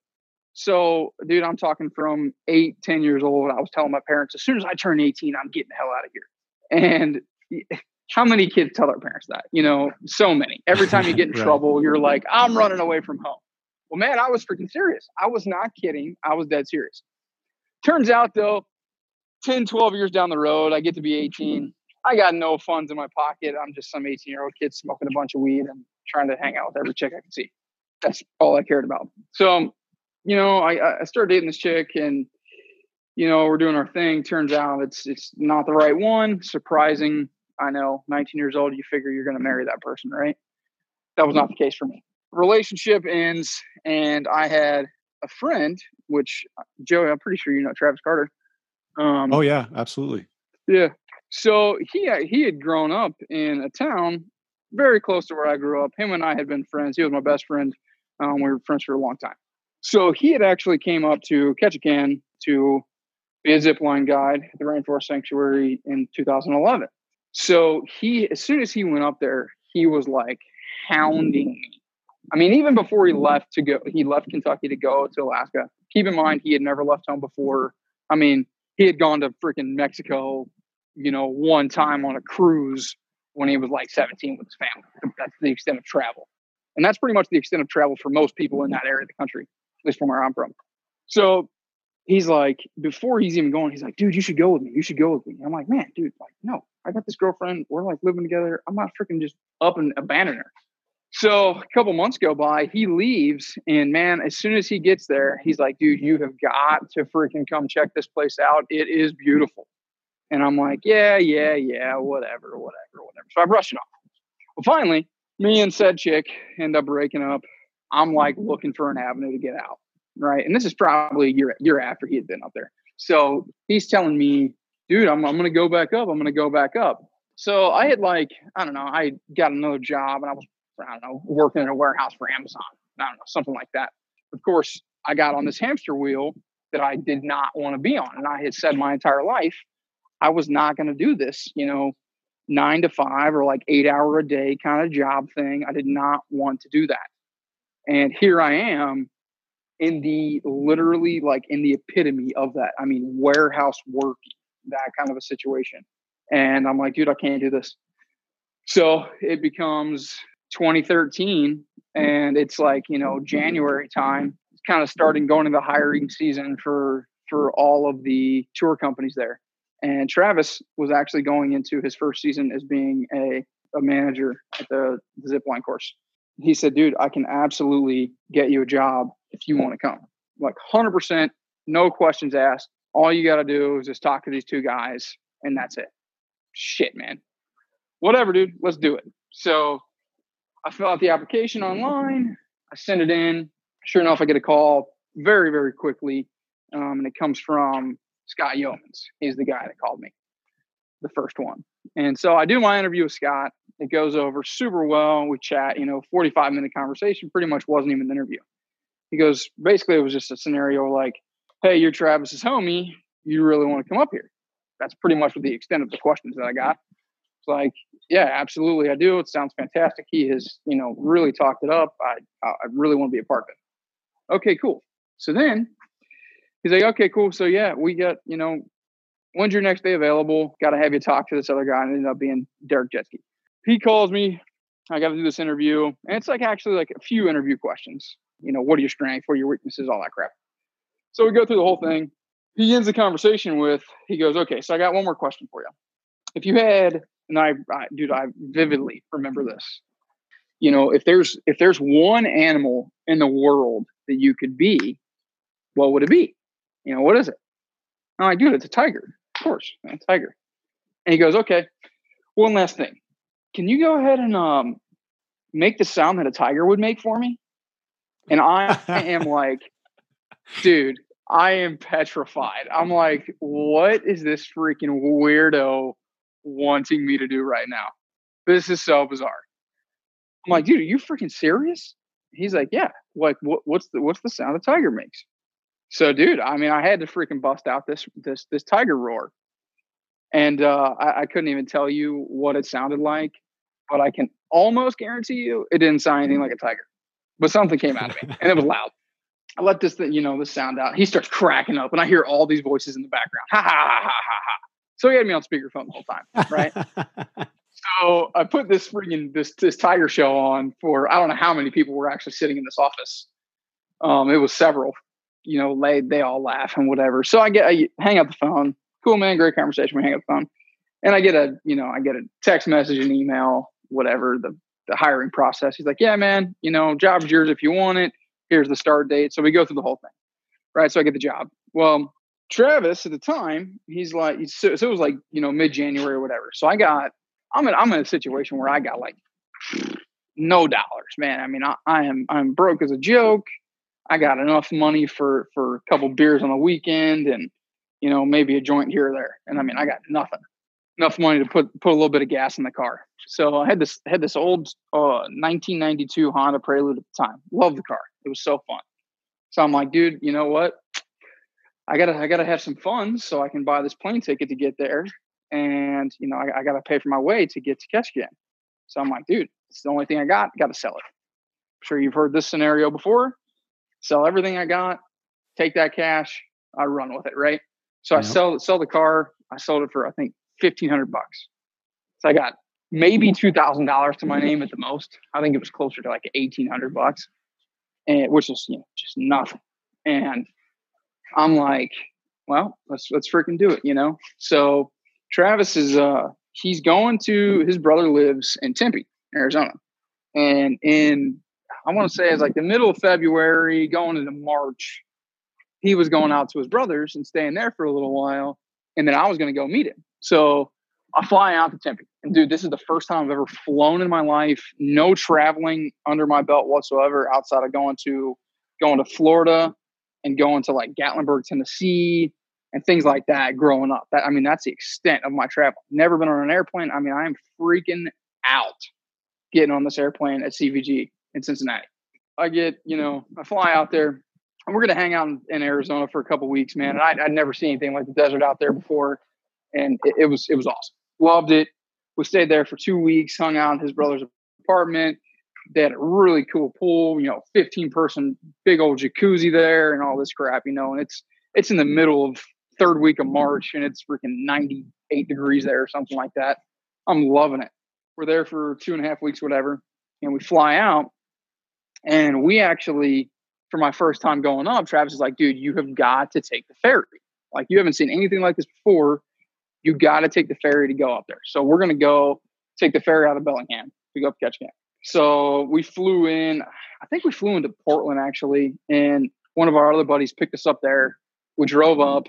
So, dude, I'm talking from eight, 10 years old. I was telling my parents, as soon as I turn 18, I'm getting the hell out of here. And how many kids tell their parents that? You know, so many. Every time you get in Right. trouble, you're like, I'm running away from home. Well, man, I was freaking serious. I was not kidding. I was dead serious. Turns out, though, 10, 12 years down the road, I get to be 18. I got no funds in my pocket. I'm just some 18 year old kid smoking a bunch of weed and trying to hang out with every chick I can see. That's all I cared about. So, you know, I, I started dating this chick and, you know, we're doing our thing. Turns out it's it's not the right one. Surprising. I know, 19 years old, you figure you're going to marry that person, right? That was not the case for me. Relationship ends, and I had a friend, which Joey, I'm pretty sure you know Travis Carter. Um, Oh yeah, absolutely. yeah. So he he had grown up in a town very close to where I grew up. Him and I had been friends. He was my best friend. Um, we were friends for a long time. So he had actually came up to Ketchikan to be a zipline guide at the Rainforest Sanctuary in 2011. So he, as soon as he went up there, he was like hounding me. I mean, even before he left to go, he left Kentucky to go to Alaska. Keep in mind, he had never left home before. I mean, he had gone to freaking Mexico, you know, one time on a cruise when he was like 17 with his family. That's the extent of travel. And that's pretty much the extent of travel for most people in that area of the country, at least from where I'm from. So he's like, before he's even going, he's like, dude, you should go with me. You should go with me. I'm like, man, dude, like, no, I got this girlfriend. We're like living together. I'm not freaking just up and abandoning her. So a couple months go by, he leaves, and man, as soon as he gets there, he's like, dude, you have got to freaking come check this place out. It is beautiful. And I'm like, yeah, yeah, yeah, whatever, whatever, whatever. So I brush it off. Well, finally, me and said chick end up breaking up. I'm like looking for an avenue to get out. Right. And this is probably a year, year after he had been up there. So he's telling me, dude, I'm, I'm going to go back up. I'm going to go back up. So I had like, I don't know, I got another job and I was, I don't know, working in a warehouse for Amazon. I don't know, something like that. Of course, I got on this hamster wheel that I did not want to be on. And I had said my entire life, I was not going to do this, you know, nine to five or like eight hour a day kind of job thing. I did not want to do that. And here I am in the literally like in the epitome of that. I mean, warehouse work, that kind of a situation. And I'm like, dude, I can't do this. So it becomes 2013 and it's like, you know, January time. kind of starting going into the hiring season for for all of the tour companies there. And Travis was actually going into his first season as being a, a manager at the, the zip line course. He said, dude, I can absolutely get you a job if you want to come. Like 100%, no questions asked. All you got to do is just talk to these two guys, and that's it. Shit, man. Whatever, dude. Let's do it. So I fill out the application online. I send it in. Sure enough, I get a call very, very quickly. Um, and it comes from Scott Yeomans. He's the guy that called me, the first one. And so I do my interview with Scott. It goes over super well. We chat, you know, 45 minute conversation, pretty much wasn't even an interview. He goes, basically, it was just a scenario like, hey, you're Travis's homie. You really want to come up here? That's pretty much what the extent of the questions that I got. It's like, yeah, absolutely, I do. It sounds fantastic. He has, you know, really talked it up. I, I really want to be a part of it. Okay, cool. So then he's like, okay, cool. So yeah, we got, you know, when's your next day available? Got to have you talk to this other guy. And ended up being Derek Jetski. He calls me. I got to do this interview. And it's like actually like a few interview questions. You know, what are your strengths? What are your weaknesses? All that crap. So we go through the whole thing. He ends the conversation with, he goes, okay, so I got one more question for you. If you had, and I, I dude, I vividly remember this. You know, if there's if there's one animal in the world that you could be, what would it be? You know, what is it? I'm like, dude, it's a tiger. Of course, a tiger. And he goes, okay, one last thing. Can you go ahead and um, make the sound that a tiger would make for me? And I am like, dude, I am petrified. I'm like, what is this freaking weirdo wanting me to do right now? This is so bizarre. I'm like, dude, are you freaking serious? He's like, yeah. Like, what, what's the what's the sound a tiger makes? So, dude, I mean, I had to freaking bust out this this this tiger roar, and uh, I, I couldn't even tell you what it sounded like, but I can almost guarantee you it didn't sound anything like a tiger, but something came out of me, and it was loud. I let this, you know, the sound out. He starts cracking up, and I hear all these voices in the background. Ha ha ha ha ha ha. So he had me on speakerphone the whole time, right? so I put this freaking this this tiger show on for I don't know how many people were actually sitting in this office. Um, it was several you know, they they all laugh and whatever. So I get I hang up the phone. Cool man, great conversation. We hang up the phone, and I get a you know I get a text message, an email, whatever the the hiring process. He's like, yeah, man, you know, job's yours if you want it. Here's the start date. So we go through the whole thing, right? So I get the job. Well, Travis at the time, he's like, so, so it was like you know mid January or whatever. So I got I'm in I'm in a situation where I got like no dollars, man. I mean, I, I am I'm broke as a joke. I got enough money for for a couple beers on the weekend and you know maybe a joint here or there. And I mean, I got nothing, enough money to put put a little bit of gas in the car. So I had this had this old uh, 1992 Honda Prelude at the time. Love the car. It was so fun. So I'm like, dude, you know what? I gotta I gotta have some funds so I can buy this plane ticket to get there, and you know I, I gotta pay for my way to get to Ketchikan. So I'm like, dude, it's the only thing I got. Got to sell it. I'm sure you've heard this scenario before sell everything I got, take that cash, I run with it, right? So I sell sell the car. I sold it for I think fifteen hundred bucks. So I got maybe two thousand dollars to my name at the most. I think it was closer to like eighteen hundred bucks, and which is you know just nothing. And I'm like, well, let's let's freaking do it, you know. So Travis is uh he's going to his brother lives in Tempe, Arizona, and in I want to say it's like the middle of February, going into March. He was going out to his brother's and staying there for a little while, and then I was going to go meet him. So I fly out to Tempe, and dude, this is the first time I've ever flown in my life. No traveling under my belt whatsoever, outside of going to going to Florida and going to like Gatlinburg, Tennessee, and things like that. Growing up, that I mean, that's the extent of my travel. Never been on an airplane. I mean, I am freaking out getting on this airplane at CVG in Cincinnati. I get, you know, I fly out there and we're going to hang out in, Arizona for a couple weeks, man. And I, would never seen anything like the desert out there before. And it, it, was, it was awesome. Loved it. We stayed there for two weeks, hung out in his brother's apartment. They had a really cool pool, you know, 15 person big old jacuzzi there and all this crap, you know, and it's, it's in the middle of third week of March and it's freaking 98 degrees there or something like that. I'm loving it. We're there for two and a half weeks, whatever. And we fly out and we actually for my first time going up, Travis is like, dude, you have got to take the ferry. Like you haven't seen anything like this before. You got to take the ferry to go up there. So we're gonna go take the ferry out of Bellingham to go up Ketchikan. So we flew in. I think we flew into Portland actually, and one of our other buddies picked us up there. We drove up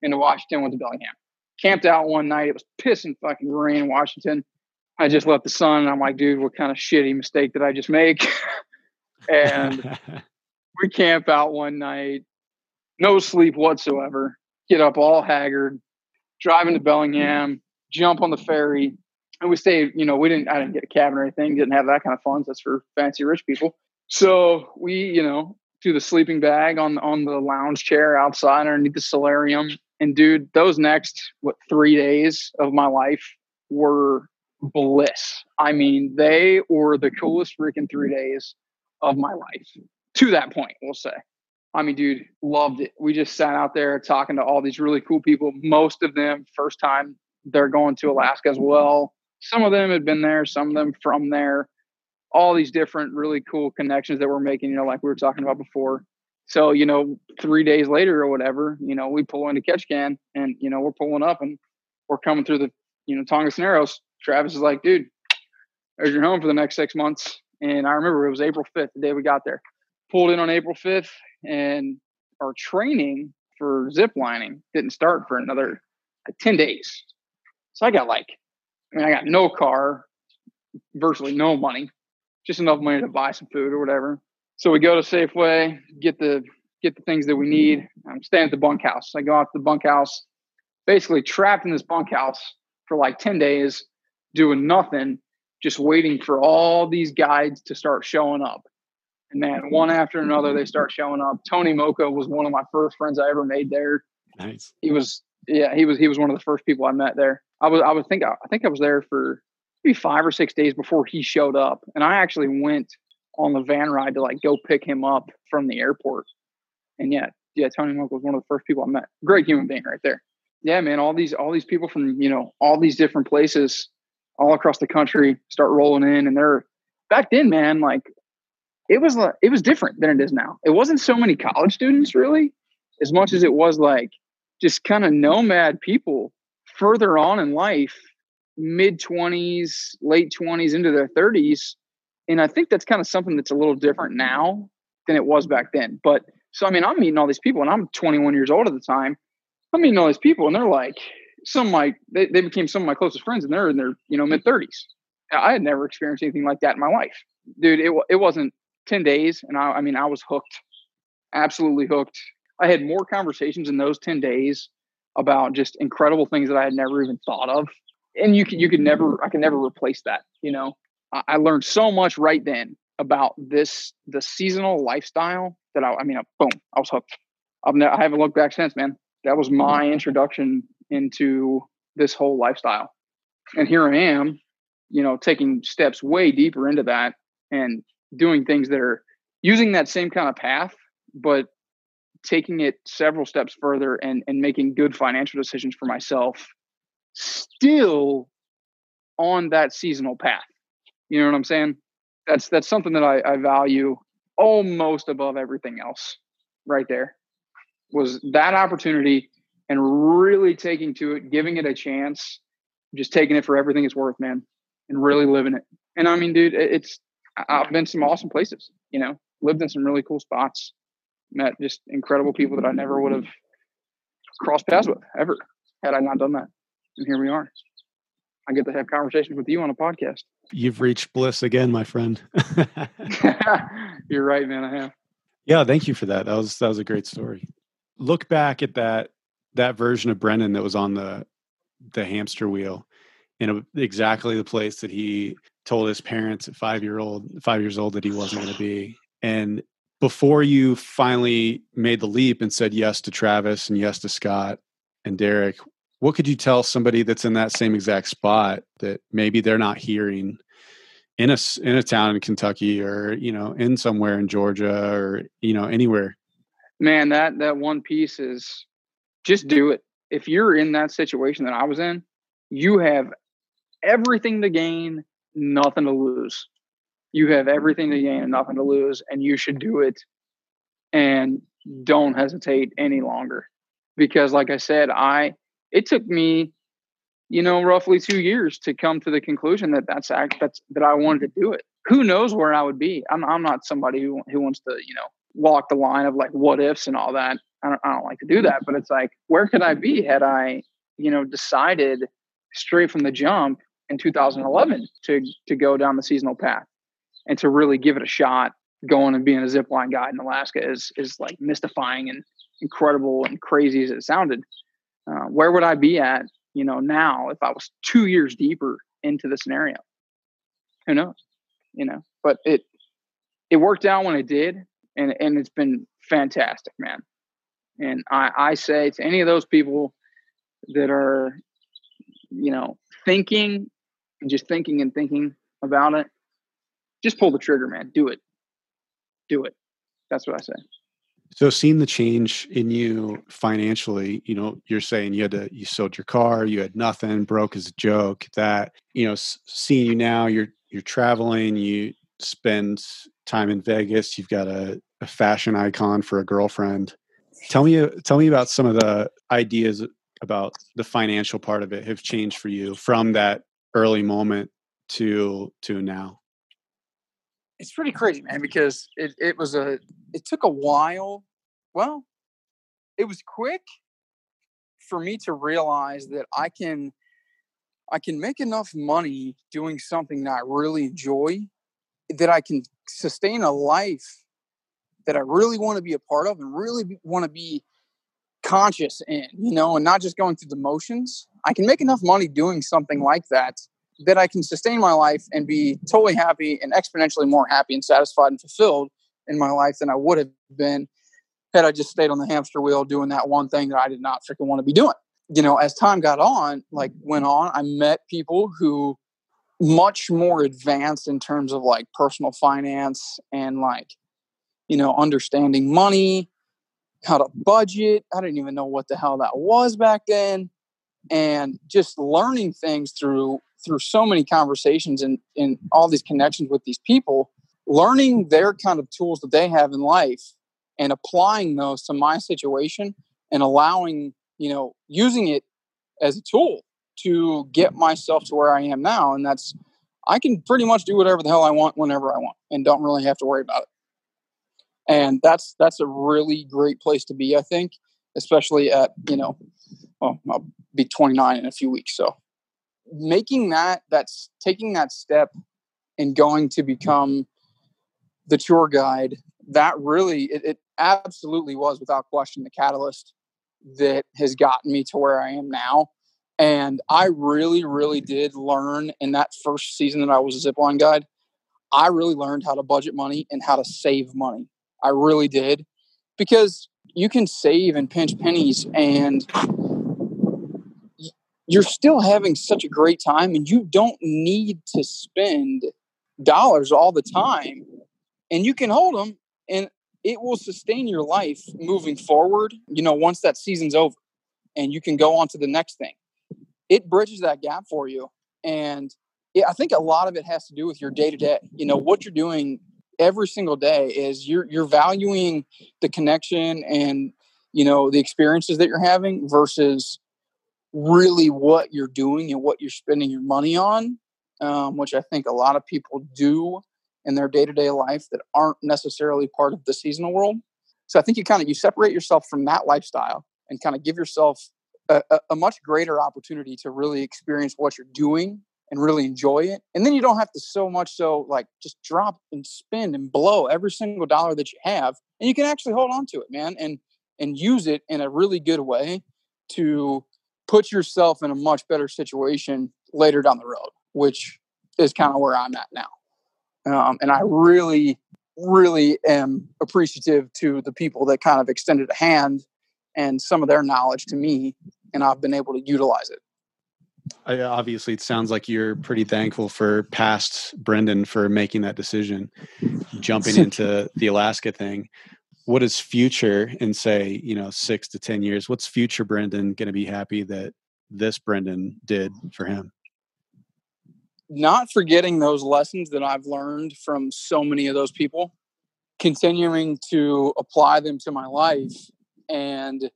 into Washington, went to Bellingham. Camped out one night. It was pissing fucking rain in Washington. I just left the sun, and I'm like, dude, what kind of shitty mistake did I just make? and we camp out one night, no sleep whatsoever. Get up all haggard, driving to Bellingham, jump on the ferry, and we stayed. You know, we didn't. I didn't get a cabin or anything. Didn't have that kind of funds. That's for fancy rich people. So we, you know, do the sleeping bag on on the lounge chair outside underneath the solarium. And dude, those next what three days of my life were bliss. I mean, they were the coolest freaking three days of my life to that point, we'll say. I mean, dude, loved it. We just sat out there talking to all these really cool people. Most of them, first time they're going to Alaska as well. Some of them had been there, some of them from there. All these different, really cool connections that we're making, you know, like we were talking about before. So, you know, three days later or whatever, you know, we pull into Ketchikan and, you know, we're pulling up and we're coming through the, you know, Tongass Narrows. Travis is like, dude, there's your home for the next six months. And I remember it was April 5th, the day we got there. Pulled in on April 5th, and our training for zip lining didn't start for another like, 10 days. So I got like, I mean, I got no car, virtually no money, just enough money to buy some food or whatever. So we go to Safeway, get the get the things that we need. I'm staying at the bunkhouse. I go out to the bunkhouse, basically trapped in this bunkhouse for like 10 days, doing nothing, just waiting for all these guides to start showing up. And man, mm-hmm. one after another, they start showing up. Tony Mocha was one of my first friends I ever made there. Nice. He was, yeah, he was, he was one of the first people I met there. I was, I would think, I think I was there for maybe five or six days before he showed up. And I actually went on the van ride to like go pick him up from the airport. And yeah, yeah, Tony Mocha was one of the first people I met. Great human being right there. Yeah, man, all these, all these people from, you know, all these different places all across the country start rolling in and they're back then, man, like it was like it was different than it is now. It wasn't so many college students really, as much as it was like just kind of nomad people further on in life, mid twenties, late twenties, into their thirties, and I think that's kind of something that's a little different now than it was back then. But so I mean, I'm meeting all these people, and I'm 21 years old at the time. I'm meeting all these people, and they're like, some of my they, they became some of my closest friends, and they're in their you know mid 30s. I had never experienced anything like that in my life, dude. It it wasn't 10 days and I, I mean i was hooked absolutely hooked. I had more conversations in those 10 days about just incredible things that i had never even thought of. And you can you can never i can never replace that you know? I, I learned so much right then about this the seasonal lifestyle that i, I mean boom i was hooked. I've ne- i haven't looked back since man. That was my mm-hmm. introduction into this whole lifestyle and here i am you know taking steps way deeper into that and doing things that are using that same kind of path, but taking it several steps further and, and making good financial decisions for myself, still on that seasonal path. You know what I'm saying? That's that's something that I, I value almost above everything else right there was that opportunity and really taking to it, giving it a chance, just taking it for everything it's worth, man, and really living it. And I mean, dude, it's I've been some awesome places, you know, lived in some really cool spots, met just incredible people that I never would have crossed paths with ever had I not done that. And here we are. I get to have conversations with you on a podcast. You've reached bliss again, my friend. You're right, man. I have. Yeah, thank you for that. That was that was a great story. Look back at that that version of Brendan that was on the the hamster wheel in a, exactly the place that he told his parents at five year old five years old that he wasn't going to be. And before you finally made the leap and said yes to travis and yes to scott and derek what could you tell somebody that's in that same exact spot that maybe they're not hearing in a in a town in kentucky or you know in somewhere in georgia or you know anywhere? Man that that one piece is just do it. If you're in that situation that i was in you have everything to gain nothing to lose. You have everything to gain and nothing to lose, and you should do it and don't hesitate any longer. Because like i said i it took me you know roughly two years to come to the conclusion that that's act that's that i wanted to do it. Who knows where i would be? I'm, I'm not somebody who, who wants to you know walk the line of like what ifs and all that I don't, I don't like to do that but it's like where could i be had i you know decided straight from the jump in 2011 to to go down the seasonal path and to really give it a shot going and being a zip line guide in Alaska is is like mystifying and incredible and crazy as it sounded. Uh, where would I be at, you know, now if I was two years deeper into the scenario? Who knows, you know? But it it worked out when it did, and and it's been fantastic, man. And I I say to any of those people that are, you know, thinking and just thinking and thinking about it, just pull the trigger, man. Do it do it. That's what I say. So seeing the change in you financially, you know, you're saying you had to, you sold your car, you had nothing, broke as a joke. That you know, seeing you now, you're you're traveling, you spend time in Vegas, you've got a, a fashion icon for a girlfriend. Tell me, uh, tell me about some of the ideas about the financial part of it have changed for you from that early moment to to now it's pretty crazy, man, because it, it was a it took a while. Well, it was quick for me to realize that I can I can make enough money doing something that I really enjoy that I can sustain a life that I really want to be a part of and really want to be conscious in, you know, and not just going through the motions. I can make enough money doing something like that that I can sustain my life and be totally happy and exponentially more happy and satisfied and fulfilled in my life than I would have been had I just stayed on the hamster wheel doing that one thing that I did not freaking want to be doing. You know, as time got on, like went on, I met people who much more advanced in terms of like personal finance and like, you know, understanding money, how to budget. I didn't even know what the hell that was back then. And just learning things through through so many conversations and, and all these connections with these people, learning their kind of tools that they have in life and applying those to my situation and allowing, you know, using it as a tool to get myself to where I am now. And that's, I can pretty much do whatever the hell I want whenever I want and don't really have to worry about it. And that's, that's a really great place to be, I think, especially at, you know, well, I'll be 29 in a few weeks. So making that that's taking that step and going to become the tour guide that really it, it, absolutely was without question the catalyst that has gotten me to where i am now and i really really did learn in that first season that i was a zipline guide i really learned how to budget money and how to save money i really did because you can save and pinch pennies and you're still having such a great time and you don't need to spend dollars all the time and you can hold them and it will sustain your life moving forward you know once that season's over and you can go on to the next thing. It bridges that gap for you and it, i think a lot of it has to do with your day to day you know what you're doing every single day is you're you're valuing the connection and you know the experiences that you're having versus really what you're doing and what you're spending your money on, um, which I think a lot of people do in their day to day life that aren't necessarily part of the seasonal world. So I think you kind of you separate yourself from that lifestyle and kind of give yourself a, a, much greater opportunity to really experience what you're doing and really enjoy it. And then you don't have to so much so like just drop and spend and blow every single dollar that you have. And you can actually hold on to it, man, and and use it in a really good way to put yourself in a much better situation later down the road, which is kind of where I'm at now. Um, and I really, really am appreciative to the people that kind of extended a hand and some of their knowledge to me, and I've been able to utilize it. I, uh, obviously, it sounds like you're pretty thankful for past Brendan for making that decision, jumping into the Alaska thing. What is future in say you know six to ten years? What's future brendan going to be happy that this brendan did for him? Not forgetting those lessons that i've learned from so many of those people continuing to apply them to my life and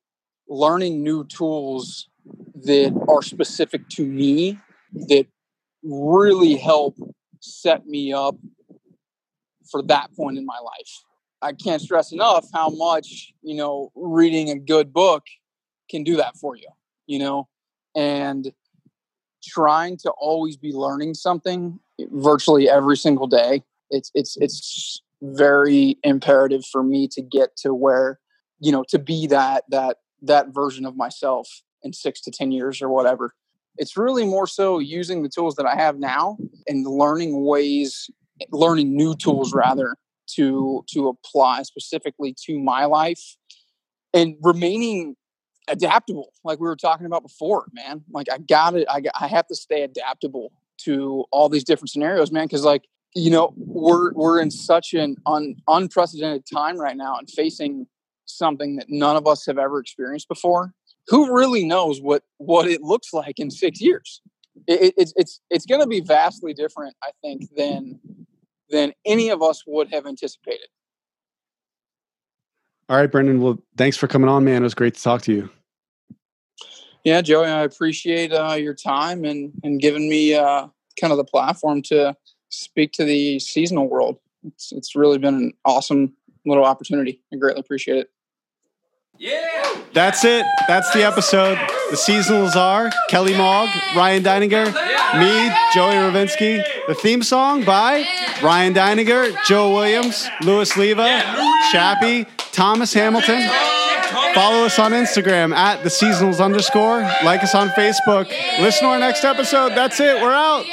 learning new tools that are specific to me that really help set me up for that point in my life. I can't stress enough how much, you know, reading a good book can do that for you, you know, and trying to always be learning something virtually every single day. It's, it's, it's very imperative for me to get to where, you know, to be that, that, that version of myself in six to 10 years or whatever. It's really more so using the tools that I have now and learning ways, learning new tools rather to to apply specifically to my life and remaining adaptable like we were talking about before man like i got it I, I have to stay adaptable to all these different scenarios man because like you know we're we're in such an un, unprecedented time right now and facing something that none of us have ever experienced before who really knows what what it looks like in six years? It, it's it's it's going to be vastly different i think than than any of us would have anticipated. All right brendan well thanks for coming on man. It was great to talk to you. Yeah joey i appreciate uh, your time and and giving me uh, kind of the platform to speak to the seasonal world. It's, it's really been an awesome little opportunity. I greatly appreciate it yeah. That's it. That's the episode. The seasonals are Kelly Mogg, Ryan Deininger, me, Joey Ravinsky. The theme song by Ryan Deininger, Joe Williams, Louis Leva, Chappie, Thomas Hamilton. Follow us on Instagram at the seasonals underscore. Like us on Facebook. Listen to our next episode. That's it. We're out.